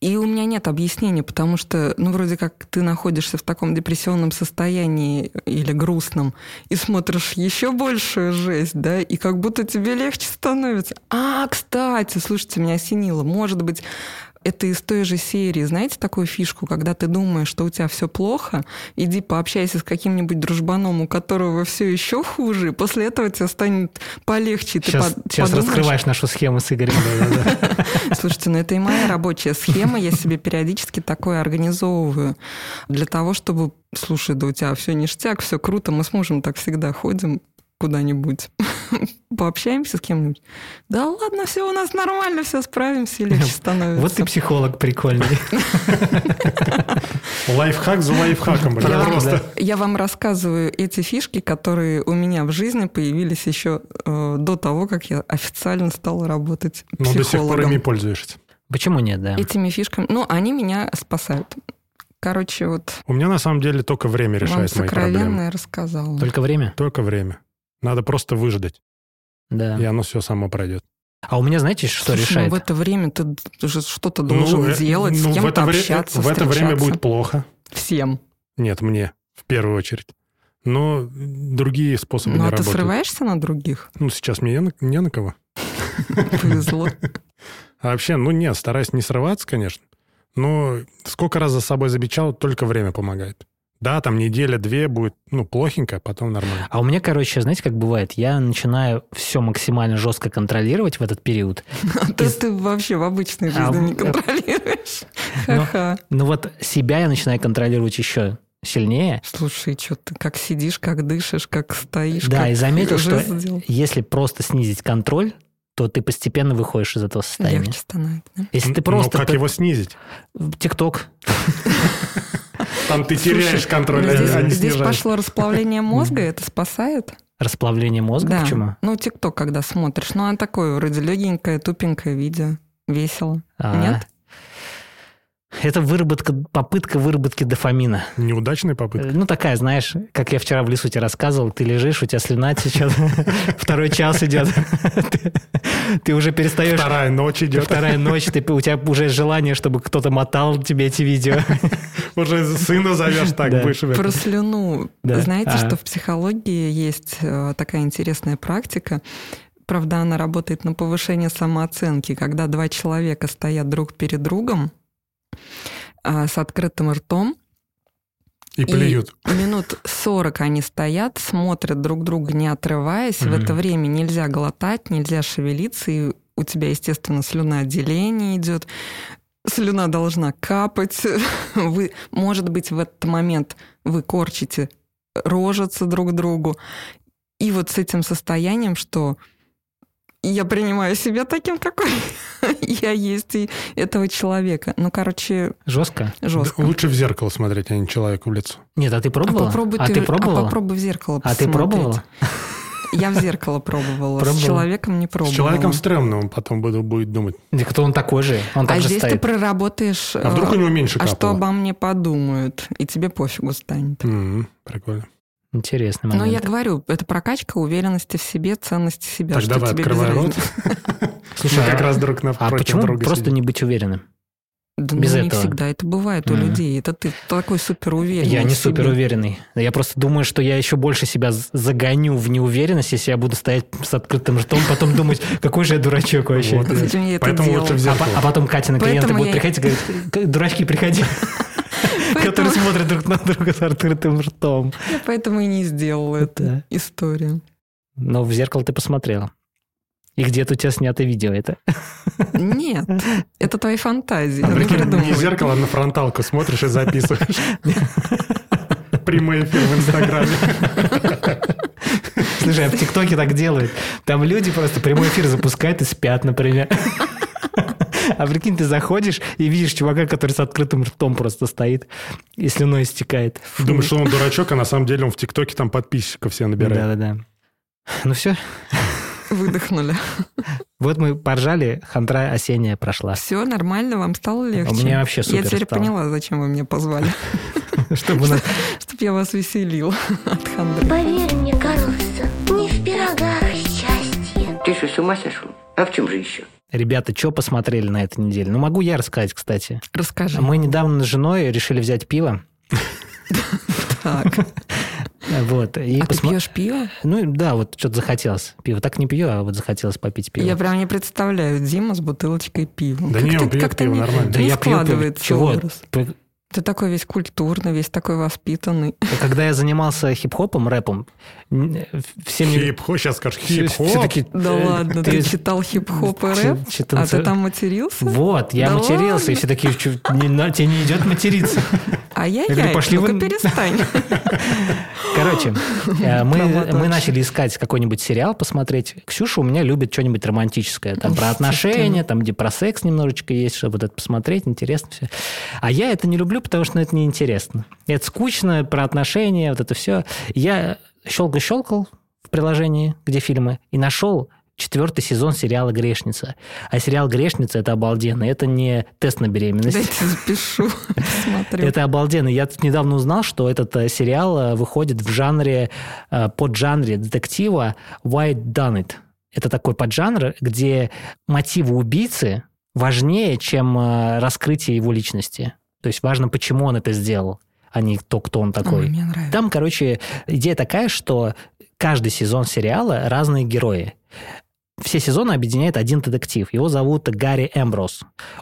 И у меня нет объяснения, потому что, ну, вроде как ты находишься в таком депрессионном состоянии или грустном, и смотришь еще большую жесть, да, и как будто тебе легче становится. А, кстати, слушайте, меня осенило. Может быть, это из той же серии. Знаете такую фишку, когда ты думаешь, что у тебя все плохо, иди пообщайся с каким-нибудь дружбаном, у которого все еще хуже, после этого тебе станет полегче. ты Сейчас, под- сейчас подумаешь, раскрываешь нашу схему с Игорем. [laughs] Слушайте, ну это и моя рабочая схема. Я себе периодически такое организовываю для того, чтобы, слушай, да у тебя все ништяк, все круто, мы с мужем так всегда ходим куда-нибудь, [laughs] пообщаемся с кем-нибудь. Да ладно, все у нас нормально, все справимся, и легче [laughs] становится. Вот ты психолог прикольный. [laughs] Лайфхак за лайфхаком, блин. я, вам, Просто. я вам рассказываю эти фишки, которые у меня в жизни появились еще э, до того, как я официально стала работать Но до сих пор психологом. ими пользуешься. Почему нет, да? Этими фишками, ну, они меня спасают. Короче, вот У меня на самом деле только время решает мои проблемы. сокровенное рассказала. Только время? Только время. Надо просто выждать, Да. и оно все само пройдет. А у меня, знаете, что Слушай, ну решает? в это время ты же что-то должен э, делать, ну, с в кем-то это, вре- общаться, в это время будет плохо. Всем. Нет, мне, в первую очередь. Но другие способы Ну, не а ты работают. срываешься на других? Ну, сейчас мне не на, не на кого. Повезло. А вообще, ну нет, стараюсь не срываться, конечно. Но сколько раз за собой замечал, только время помогает. Да, там неделя-две будет, ну, плохенько, а потом нормально. А у меня, короче, знаете, как бывает? Я начинаю все максимально жестко контролировать в этот период. А [laughs] то ты вообще в обычной А, жизни не э, контролируешь. Ну, [laughs] Ха-ха. Ну вот себя я начинаю контролировать еще сильнее. Слушай, что ты как сидишь, как дышишь, как стоишь. Да, как и заметил, что сделал. если просто снизить контроль, то ты постепенно выходишь из этого состояния. Легче становится. да? Если ты Ну, просто... как его снизить? ТикТок. [laughs] Там ты теряешь контроль, а не- здесь, а пошло расплавление мозга, это спасает? Расплавление мозга? да. Почему? Ну, ТикТок, когда смотришь. Ну, а такое вроде легенькое, тупенькое видео. Весело. А, Нет? Это выработка, попытка выработки дофамина. Неудачная попытка. Э, Ну, такая, знаешь, как я вчера в лесу тебе рассказывал, ты лежишь, у тебя слюна течет, [laughs] второй час идет, [laughs] Ты- уже перестаешь... Вторая ночь идет. Вторая ночь, у тебя уже желание, чтобы кто-то мотал тебе эти видео. [laughs] Уже сына зовешь так, будешь. Про слюну. Знаете, А. что в психологии есть э, такая интересная практика. Правда, она работает на повышение самооценки, когда два человека стоят друг перед другом с открытым ртом, И плюют. минут 40 они стоят, смотрят друг друга, не отрываясь. В Мгм. это время нельзя глотать, нельзя шевелиться, и у тебя, естественно, слюноотделение идет. Слюна должна капать. [laughs] Вы, может быть, в этот момент вы корчите рожицы друг другу. И вот с этим состоянием, что я принимаю себя таким, какой [laughs] я есть, и этого человека. Ну, короче, Жестко? жестко. Лучше в зеркало смотреть, а не человеку в лицо. Нет, а ты пробовала? А попробуй А ты а пробовала? попробуй в зеркало А ты посмотреть. пробовала? Я в зеркало пробовала. С Пробовала? человеком не С пробовала. человеком стрёмным он потом буду- будет думать. Да кто он такой же? Он так А же здесь ты стоит. проработаешь... А вдруг э, у него меньше а что капало? обо мне подумают, и тебе пофигу станет. М, Прикольно. Интересный Но момент. я говорю, это прокачка уверенности в себе, ценности себя. Давай, тебе открывай рот. [laughs] Слушай, как а- раз друг А напротив почему просто не быть уверенным? Да Без ну, не этого. всегда это бывает у Мгм. людей. Это ты такой супер уверенный. Я не супер уверенный. Я просто думаю, что я еще больше себя загоню в неуверенность, если я буду стоять с открытым ртом, потом думать, [laughs] какой же я дурачок вообще. Вот. Это Поэтому делал? лучше в А, а потом Катя на будут я- приходить и говорить, «К- дурачки, приходи, которые смотрят друг на друга с открытым ртом. Я поэтому и не сделала эту историю. Но в зеркало ты посмотрела. И где-то у тебя снято видео это. Нет, это твои фантазии. А прикинь, не в зеркало, а на фронталку смотришь и записываешь. Прямой эфир в Инстаграме. Слушай, а в ТикТоке так делают. Там люди просто прямой эфир запускают и спят, например. А прикинь, ты заходишь и видишь чувака, который с открытым ртом просто стоит и слюной истекает. Думаешь, что он дурачок, а на самом деле он в ТикТоке там подписчиков все набирает. Да-да-да. Ну все, Выдохнули. вот мы поржали, хандра осенняя прошла. Все нормально, вам стало легче? У меня вообще супер Я теперь стало. поняла, зачем вы меня позвали. [laughs] Чтобы я вас веселил от хандры. Поверь мне, Карлсон, не в пирогах счастье. Ты что, с ума сошел? А в чем же еще? Ребята, что посмотрели на этой неделе? Ну, могу я рассказать, кстати. Расскажи. Мы недавно с женой решили взять пиво. Так. Вот. И А ты посма- пьешь пиво? Ну, да, вот что-то захотелось. Пиво так не пью, а вот захотелось попить пиво. Я прям не представляю Дима с бутылочкой пива. Да не, Как-то- он пьет как-то пиво не- нормально. Да не я пью пиво. складывается Чего? образ. Ты такой весь культурный, весь такой воспитанный. Когда я занимался хип-хопом, рэпом, все мне... Хип-хоп, сейчас скажешь все- хип-хоп. все такие, Да «Э, ладно, ты читал хип-хоп и рэп? А ты там матерился? Вот, я Да матерился, и все такие, «Чё, не на- тебе не идет материться. А я Я пошли ну-ка вы- перестань. Короче, э, мы, мы начали искать какой-нибудь сериал посмотреть. Ксюша у меня любит что-нибудь романтическое. Там про отношения, там где про секс немножечко есть, чтобы вот это посмотреть, интересно все. А я это не люблю, потому что ну, это неинтересно. Это скучно, про отношения, вот это все. Я щелкал-щелкал в приложении, где фильмы, и нашел четвертый сезон сериала «Грешница». А сериал «Грешница» — это обалденно. Это не тест на беременность. Дайте запишу, [laughs] посмотрю. Это обалденно. Я тут недавно узнал, что этот э, сериал э, выходит в жанре, э, поджанре детектива White Done It. Это такой поджанр, где мотивы убийцы важнее, чем раскрытие его личности. То есть важно, почему он это сделал, а не то, кто он такой. Ой, мне нравится. Там, короче, идея такая, что каждый сезон сериала разные герои. Все сезоны объединяет один детектив. Его зовут Гарри Эмброс.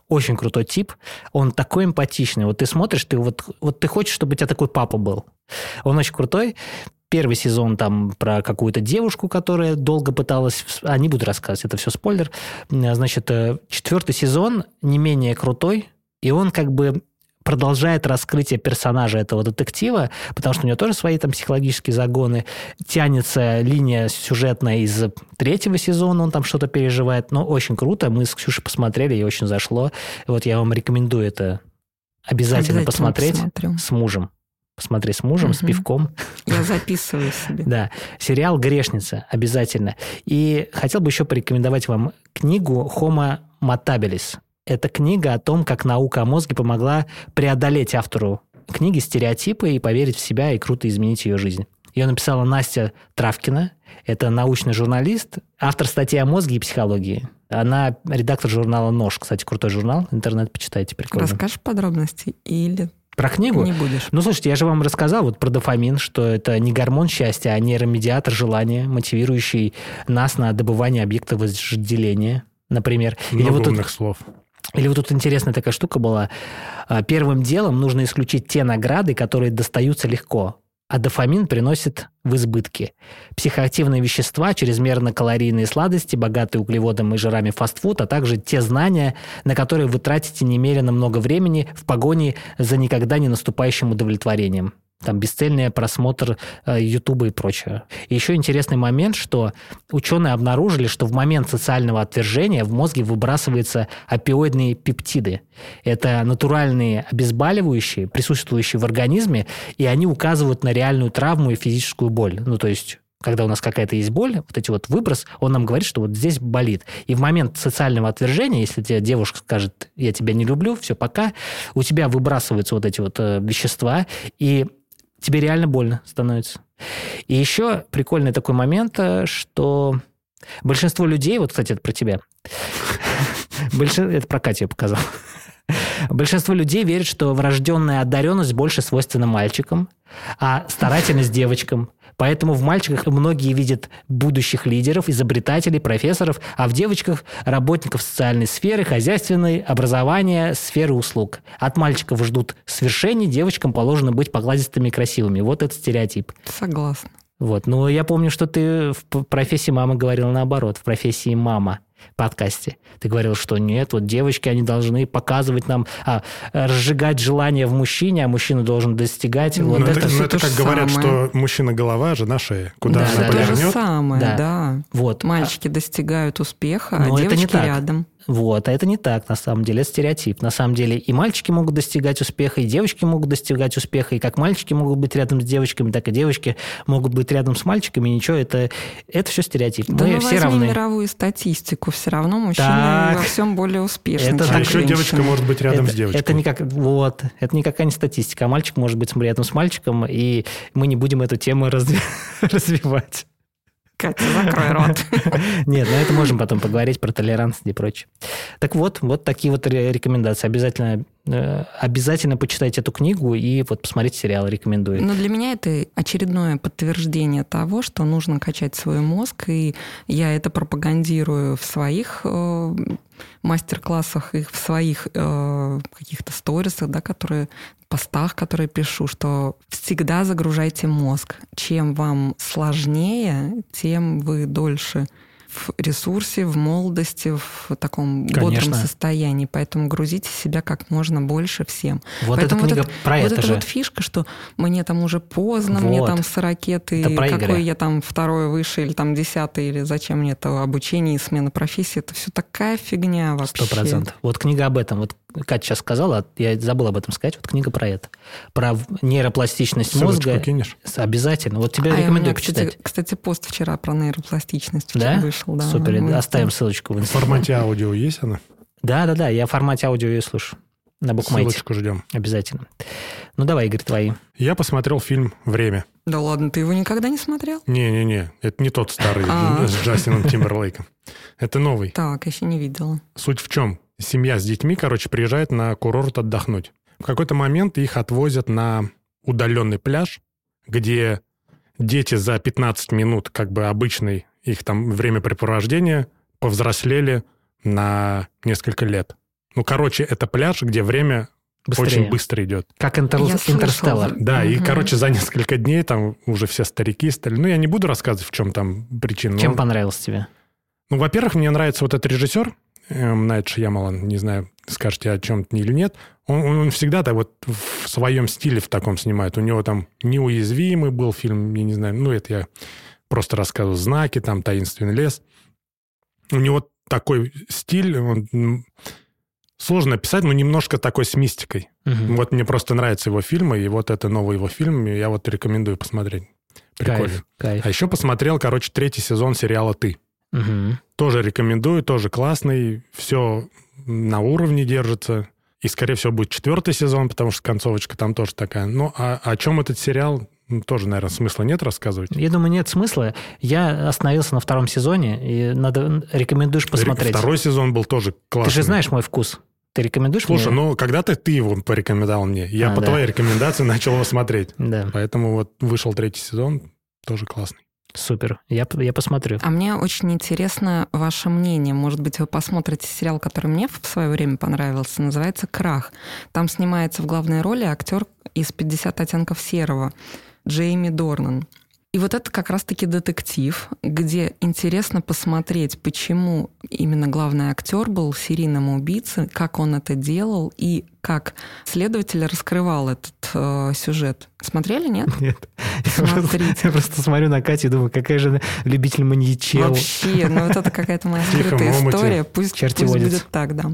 Очень крутой тип. Он такой эмпатичный. Вот ты смотришь, ты вот, вот ты хочешь, чтобы у тебя такой папа был. Он очень крутой. Первый сезон там про какую-то девушку, которая долго пыталась... А, не буду рассказывать, это все спойлер. М, Значит, э, четвертый сезон не менее крутой, и он как бы продолжает раскрытие персонажа этого детектива, потому что у него тоже свои там психологические загоны. Тянется линия сюжетная из третьего сезона, он там что-то переживает. Но очень круто. Мы с Ксюшей посмотрели, и очень зашло. Вот я вам рекомендую это обязательно, Обязательно посмотреть посмотрю. с мужем. Посмотри с мужем, с Мгм. пивком. Я записываю себе. Да, сериал «Грешница» обязательно. И хотел бы еще порекомендовать вам книгу «Homo Mutabilis». Это книга о том, как наука о мозге помогла преодолеть автору книги стереотипы и поверить в себя и круто изменить ее жизнь. Ее написала Настя Травкина. Это научный журналист, автор статьи о мозге и психологии. Она редактор журнала «Нож». Кстати, крутой журнал. Интернет почитайте, прикольно. Расскажешь подробности или Про книгу? не будешь? Ну, слушайте, я же вам рассказал вот про дофамин, что это не гормон счастья, а нейромедиатор желания, мотивирующий нас на добывание объекта вожделения, например. Или Много вот, тут, умных слов. Или вот тут интересная такая штука была. А, Первым делом нужно исключить те награды, которые достаются легко, а дофамин приносит в избытке. Психоактивные вещества, чрезмерно калорийные сладости, богатые углеводами и жирами фастфуд, а также те знания, на которые вы тратите немерено много времени в погоне за никогда не наступающим удовлетворением. Там бесцельный просмотр э, Ютуба и прочее. И еще интересный момент, что ученые обнаружили, что в момент социального отвержения в мозге выбрасываются опиоидные пептиды. Это натуральные обезболивающие, присутствующие в организме, и они указывают на реальную травму и физическую боль. Ну, то есть когда у нас какая-то есть боль, вот эти вот выброс, он нам говорит, что вот здесь болит. И в момент социального отвержения, если тебе девушка скажет, я тебя не люблю, все, пока, у тебя выбрасываются вот эти вот э, вещества, и тебе реально больно становится. И еще прикольный такой момент, э, что большинство людей, вот, кстати, это про тебя, [laughs] это про Катю я показал. Большинство людей верят, что врожденная одаренность больше свойственна мальчикам, а старательность девочкам. Поэтому в мальчиках многие видят будущих лидеров, изобретателей, профессоров, а в девочках – работников социальной сферы, хозяйственной, образования, сферы услуг. От мальчиков ждут свершений, девочкам положено быть покладистыми и красивыми. Вот этот стереотип. Согласна. Вот. Но я помню, что ты в профессии мамы говорила наоборот, в профессии мама подкасте. Ты говорил, что нет, вот девочки, они должны показывать нам, а, разжигать желание в мужчине, а мужчина должен достигать. Ну, вот это, это, ну, это то как же говорят, самое. что мужчина голова, а жена шея. Куда Да, она да, это то же повернет. самое, Да. да. Вот. Мальчики достигают успеха, Но а это не девочки так. рядом. Вот, а это не так, на самом деле, это стереотип. На самом деле и мальчики могут достигать успеха, и девочки могут достигать успеха, и как мальчики могут быть рядом с девочками, так и девочки могут быть рядом с мальчиками. Ничего, это, это все стереотип. Да Мы ну все равны. мировую статистику, все равно мужчина Так. во всем более успешный, Это чем А еще девочка может быть рядом это, с девочкой. Это никак, вот, это никакая не статистика. А мальчик может быть рядом с мальчиком, и мы не будем эту тему разви- [laughs] развивать. Катя, закрой рот. [laughs] Нет, на это можем потом поговорить про толерантность и прочее. Так вот, вот такие вот ре- рекомендации. Обязательно, э, обязательно почитайте эту книгу и вот посмотрите сериал, рекомендую. Но для меня это очередное подтверждение того, что нужно качать свой мозг, и я это пропагандирую в своих э, мастер-классах и в своих э, каких-то сторисах, да, которые постах, которые пишу, что всегда загружайте мозг. Чем вам сложнее, тем вы дольше в ресурсе, в молодости, в таком бодром Конечно. состоянии. Поэтому грузите себя как можно больше всем. Вот эта Поэтому книга это, про вот это это же. вот фишка, что мне там уже поздно, мне Вот. там с ракеты, Игоря. какой я там второй выше или там десятый, или зачем мне это обучение и смена профессии, это все такая фигня вообще. Сто процентов. Вот книга об этом. Вот Катя сейчас сказала, а я забыл об этом сказать. Вот книга про это. Про в- нейропластичность Ссылочку мозга. кинешь? Обязательно. Вот тебе А, рекомендую меня, почитать. кстати, кстати, пост вчера про нейропластичность Да? вчера вышел. Да, Супер. Мы- Оставим ссылочку в В Инстаграм. формате аудио есть она? Да, да, да. Я в формате аудио ее слушаю. На букмейте. Ссылочку ждем. Обязательно. Ну давай, Игорь, твои. Я посмотрел фильм «Время». Да ладно, ты его никогда не смотрел? Не-не-не, это не тот старый А. с Джастином Тимберлейком. Это новый. Так, еще не видела. Суть в чем? Семья с детьми, короче, приезжает на курорт отдохнуть. В какой-то момент их отвозят на удаленный пляж, где дети за 15 минут, как бы обычный их там времяпрепровождения, повзрослели на несколько лет. Ну, короче, это пляж, где время Быстрее. очень быстро идет. Как Интер-. Интерстеллар. Да, и, Мгм. короче, за несколько дней там уже все старики стали. Ну, я не буду рассказывать, в чем там причина. но- Чем понравился тебе? Ну, во-первых, мне нравится вот этот режиссер, эм, Найт Шьямалан, не знаю, скажете о чем-то или нет. Он, он- он всегда так вот в своем стиле в таком снимает. У него там «Неуязвимый» был фильм, я не знаю, ну, это я просто рассказываю. «Знаки», там «Таинственный лес». У него такой стиль, он, м, сложно описать, но немножко такой с мистикой. Мгм. Вот мне просто нравятся его фильмы, и вот это новый его фильм, я вот рекомендую посмотреть. Прикольно. Кайф, кайф. А еще посмотрел, короче, третий сезон сериала «Ты». Мгм. Тоже рекомендую, тоже классный, все на уровне держится. И, скорее всего, будет четвертый сезон, потому что концовочка там тоже такая. Ну, а о чем этот сериал, ну, тоже, наверное, смысла нет рассказывать. Я думаю, нет смысла. Я остановился на втором сезоне, и надо рекомендуешь посмотреть. Второй сезон был тоже классный. Ты же знаешь мой вкус. Ты рекомендуешь Слушай, мне? ну, когда-то ты его порекомендовал мне. Я А, по да. твоей рекомендации [laughs] начал его смотреть. Да, Поэтому вот вышел третий сезон, тоже классный. Супер. Я, я посмотрю. А мне очень интересно ваше мнение. Может быть, вы посмотрите сериал, который мне в свое время понравился, называется «Крах». Там снимается в главной роли актер из «50 оттенков серого» Джейми Дорнан. И вот это как раз-таки детектив, где интересно посмотреть, почему именно главный актер был серийным убийцей, как он это делал и как следователь раскрывал этот э, сюжет. Смотрели, нет? [laughs] Нет. Я просто, Смотрите. я просто смотрю на Катю и думаю, какая же она любитель маньячел. Вообще, ну вот это какая-то моя Момоти. история. Пусть, пусть будет так, да.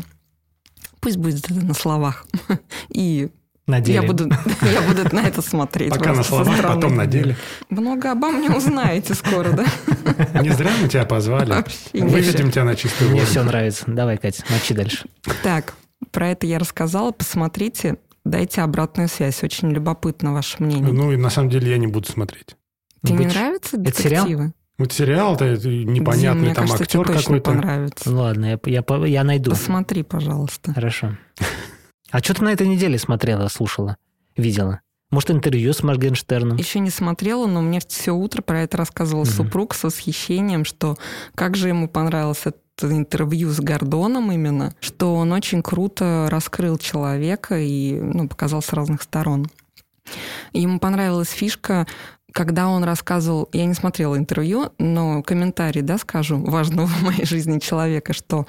Пусть будет это на словах. [laughs] И На деле. я буду, [laughs] я буду на это смотреть. Пока на словах, потом на деле. Много обо мне узнаете скоро, да? [laughs] Не зря мы тебя позвали. Вообще Выведем тебя на чистую Мне воду. все нравится. Давай, Катя, мочи дальше. Так, про это я рассказала. Посмотрите, дайте обратную связь. Очень любопытно ваше мнение. Ну, и на самом деле я не буду смотреть. Тебе не нравятся детективы? Вот сериал-то Дим, непонятный мне там кажется, тебе актер точно какой-то. понравится. Ну ладно, я, я, я найду. Посмотри, пожалуйста. Хорошо. А что ты на этой неделе смотрела, слушала, видела? Может, интервью с Моргенштерном? Еще не смотрела, но мне все утро про это рассказывал Мгм. супруг с восхищением, что как же ему понравилось это интервью с Гордоном именно, что он очень круто раскрыл человека и ну, показал с разных сторон. Ему понравилась фишка, когда он рассказывал, я не смотрела интервью, но комментарий, да, скажу, важного в моей жизни человека, что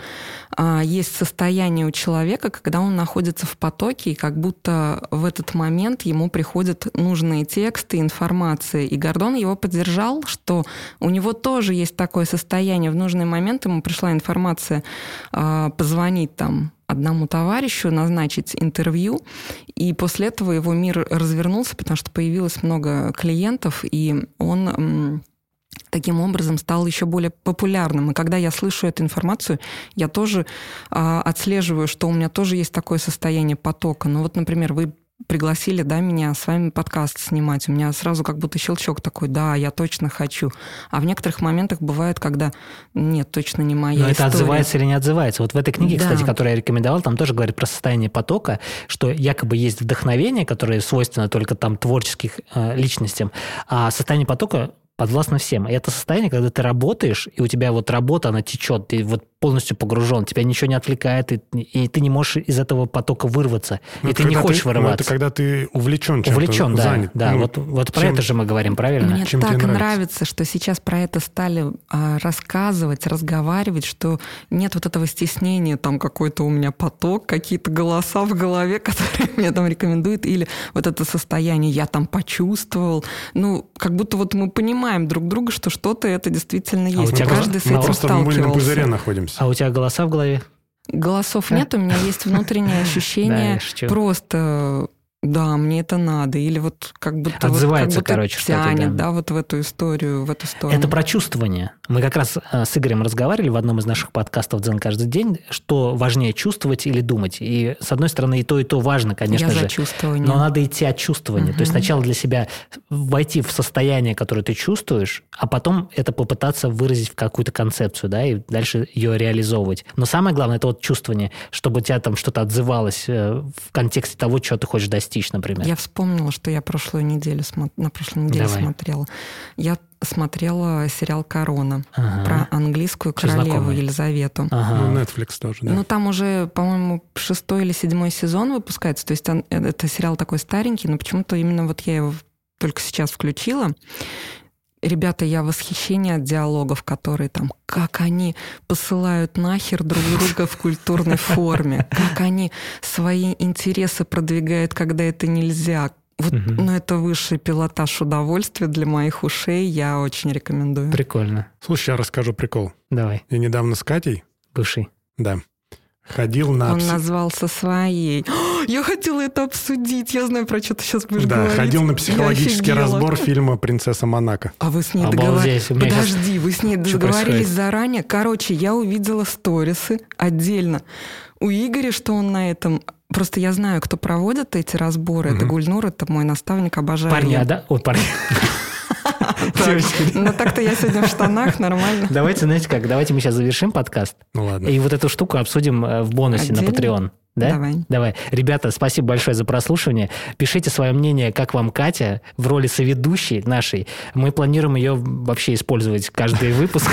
а, есть состояние у человека, когда он находится в потоке, и как будто в этот момент ему приходят нужные тексты, информация. И Гордон его поддержал, что у него тоже есть такое состояние. В нужный момент ему пришла информация а, позвонить там одному товарищу, назначить интервью, и после этого его мир развернулся, потому что появилось много клиентов, и он таким образом стал еще более популярным. И когда я слышу эту информацию, я тоже а, отслеживаю, что у меня тоже есть такое состояние потока. Ну вот, например, вы пригласили, да, меня с вами подкаст снимать. У меня сразу как будто щелчок такой, да, я точно хочу. А в некоторых моментах бывает, когда нет, точно не моя Но это история. отзывается или не отзывается. Вот в этой книге, Да. кстати, которую я рекомендовал, там тоже говорит про состояние потока, что якобы есть вдохновение, которое свойственно только там творческих э, личностям, а состояние потока подвластно всем. И это состояние, когда ты работаешь, и у тебя вот работа, она течет, ты вот полностью погружен, тебя ничего не отвлекает, и, и ты не можешь из этого потока вырваться, Ну, и ты не хочешь ну, вырываться. это когда ты увлечен чем-то, Увлечен, да, занят. да. Ну, вот, вот про чем- это же мы говорим, правильно? Мне Чем так нравится? нравится? что сейчас про это стали а, рассказывать, разговаривать, что нет вот этого стеснения, там какой-то у меня поток, какие-то голоса в голове, [laughs] которые мне там рекомендуют, или вот это состояние я там почувствовал. Ну, как будто вот мы понимаем друг друга, что что-то это действительно А у есть. тебя Каждый с этим просто в сталкивался. пузыре находимся. А у тебя голоса в голове? Голосов нет, у меня есть внутреннее [laughs] ощущение просто да, мне это надо. Или вот как будто, вот, Отзывается, как будто короче, тянет, да. да, вот в эту историю, в эту сторону. Это про чувствование. Мы как раз э, с Игорем разговаривали в одном из наших подкастов «Дзен каждый день», что важнее чувствовать или думать. И, с одной стороны, и то, и то важно, конечно Я же. за чувствование. Но надо идти от чувствования. То есть сначала для себя войти в состояние, которое ты чувствуешь, а потом это попытаться выразить в какую-то концепцию, да, и дальше ее реализовывать. Но самое главное, это вот чувствование, чтобы у тебя там что-то отзывалось э, в контексте того, чего ты хочешь достичь, например. Я вспомнила, что я прошлую неделю смо- на прошлой неделе Давай. смотрела. Я смотрела сериал «Корона» Ага. про английскую Что королеву знакомый. Елизавету. Ага. Ну, Netflix тоже, да. Ну, там уже, по-моему, шестой или седьмой сезон выпускается. То есть он- э, это сериал такой старенький, но почему-то именно вот я его только сейчас включила. Ребята, я в восхищении от диалогов, которые там, как они посылают нахер друг друга в культурной форме, как они свои интересы продвигают, когда это нельзя. Вот, Мгм. ну, это высший пилотаж удовольствия для моих ушей, я очень рекомендую. Прикольно. Слушай, я расскажу прикол. Давай, Я недавно с Катей, бывший. да, ходил на... Он пси- назвался своей. О, [gasps] я хотела это обсудить. Я знаю, про что ты сейчас будешь Да, говорить. ходил на психологический разбор фильма «Принцесса Монако». А вы с ней договорились? Подожди, вы с ней договорились происходит? заранее? Короче, я увидела сторисы отдельно. У Игоря, что он на этом... Просто я знаю, кто проводит эти разборы. Это Мгм. Гульнур, это мой наставник, обожаю. А да? Ой, парни. [laughs] Так, Девочки. Ну так-то я сегодня в штанах, нормально. Давайте, знаете как, давайте мы сейчас завершим подкаст. Ну ладно. И вот эту штуку обсудим э, в бонусе на? Patreon. Да? Давай. Давай. Ребята, спасибо большое за прослушивание. Пишите свое мнение, как вам Катя в роли соведущей нашей. Мы планируем ее вообще использовать каждый выпуск.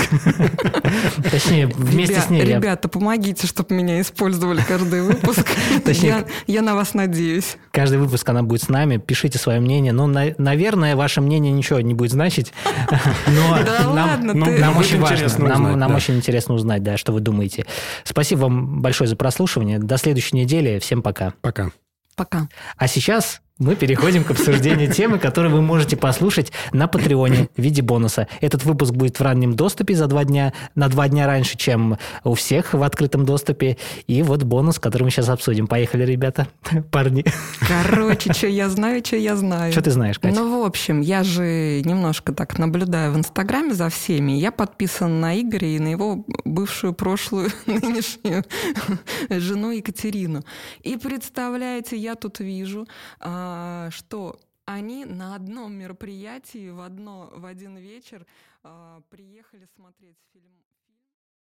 [laughs] Точнее, вместе с ней. Ребята, помогите, чтобы меня использовали каждый выпуск. [laughs] Точнее, Я- на вас надеюсь. Каждый выпуск она будет с нами. Пишите свое мнение. Ну, на- наверное, ваше мнение ничего не будет значить. [laughs] Но нам- ну, очень важно, интересно нам, очень интересно узнать, да, что вы думаете. Спасибо вам большое за прослушивание. До следующей недели. Всем пока. Пока. Пока. А сейчас мы переходим к обсуждению темы, которую вы можете послушать на Патреоне в виде бонуса. Этот выпуск будет в раннем доступе за два дня, на два дня раньше, чем у всех в открытом доступе. И вот бонус, который мы сейчас обсудим. Поехали, ребята, [laughs] парни. Короче, что я знаю, что я знаю. Что ты знаешь, Катя? Ну, в общем, я же немножко так наблюдаю в Инстаграме за всеми. Я подписан на Игоря и на его бывшую, прошлую, [laughs] нынешнюю [laughs] жену Екатерину. И представляете, я тут вижу, а, что они на одном мероприятии в, одно, в один вечер а, приехали смотреть